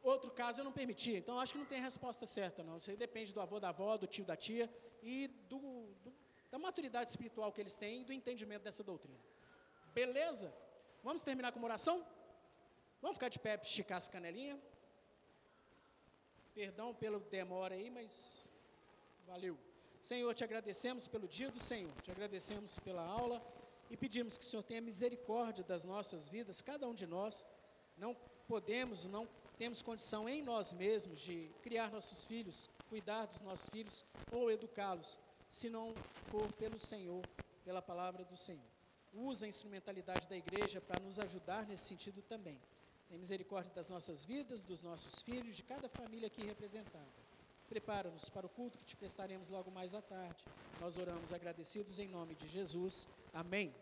outro caso eu não permitia. Então, acho que não tem resposta certa, não. Isso aí depende do avô, da avó, do tio, da tia e do, do da maturidade espiritual que eles têm e do entendimento dessa doutrina. Beleza? Vamos terminar com uma oração? Vamos ficar de pé esticar as canelinhas? Perdão pelo demora aí, mas valeu. Senhor, te agradecemos pelo dia do Senhor, te agradecemos pela aula e pedimos que o Senhor tenha misericórdia das nossas vidas, cada um de nós. Não podemos, não temos condição em nós mesmos de criar nossos filhos, cuidar dos nossos filhos ou educá-los se não for pelo Senhor, pela palavra do Senhor. Usa a instrumentalidade da igreja para nos ajudar nesse sentido também. Tem misericórdia das nossas vidas, dos nossos filhos, de cada família aqui representada. Prepara-nos para o culto que te prestaremos logo mais à tarde. Nós oramos agradecidos em nome de Jesus. Amém.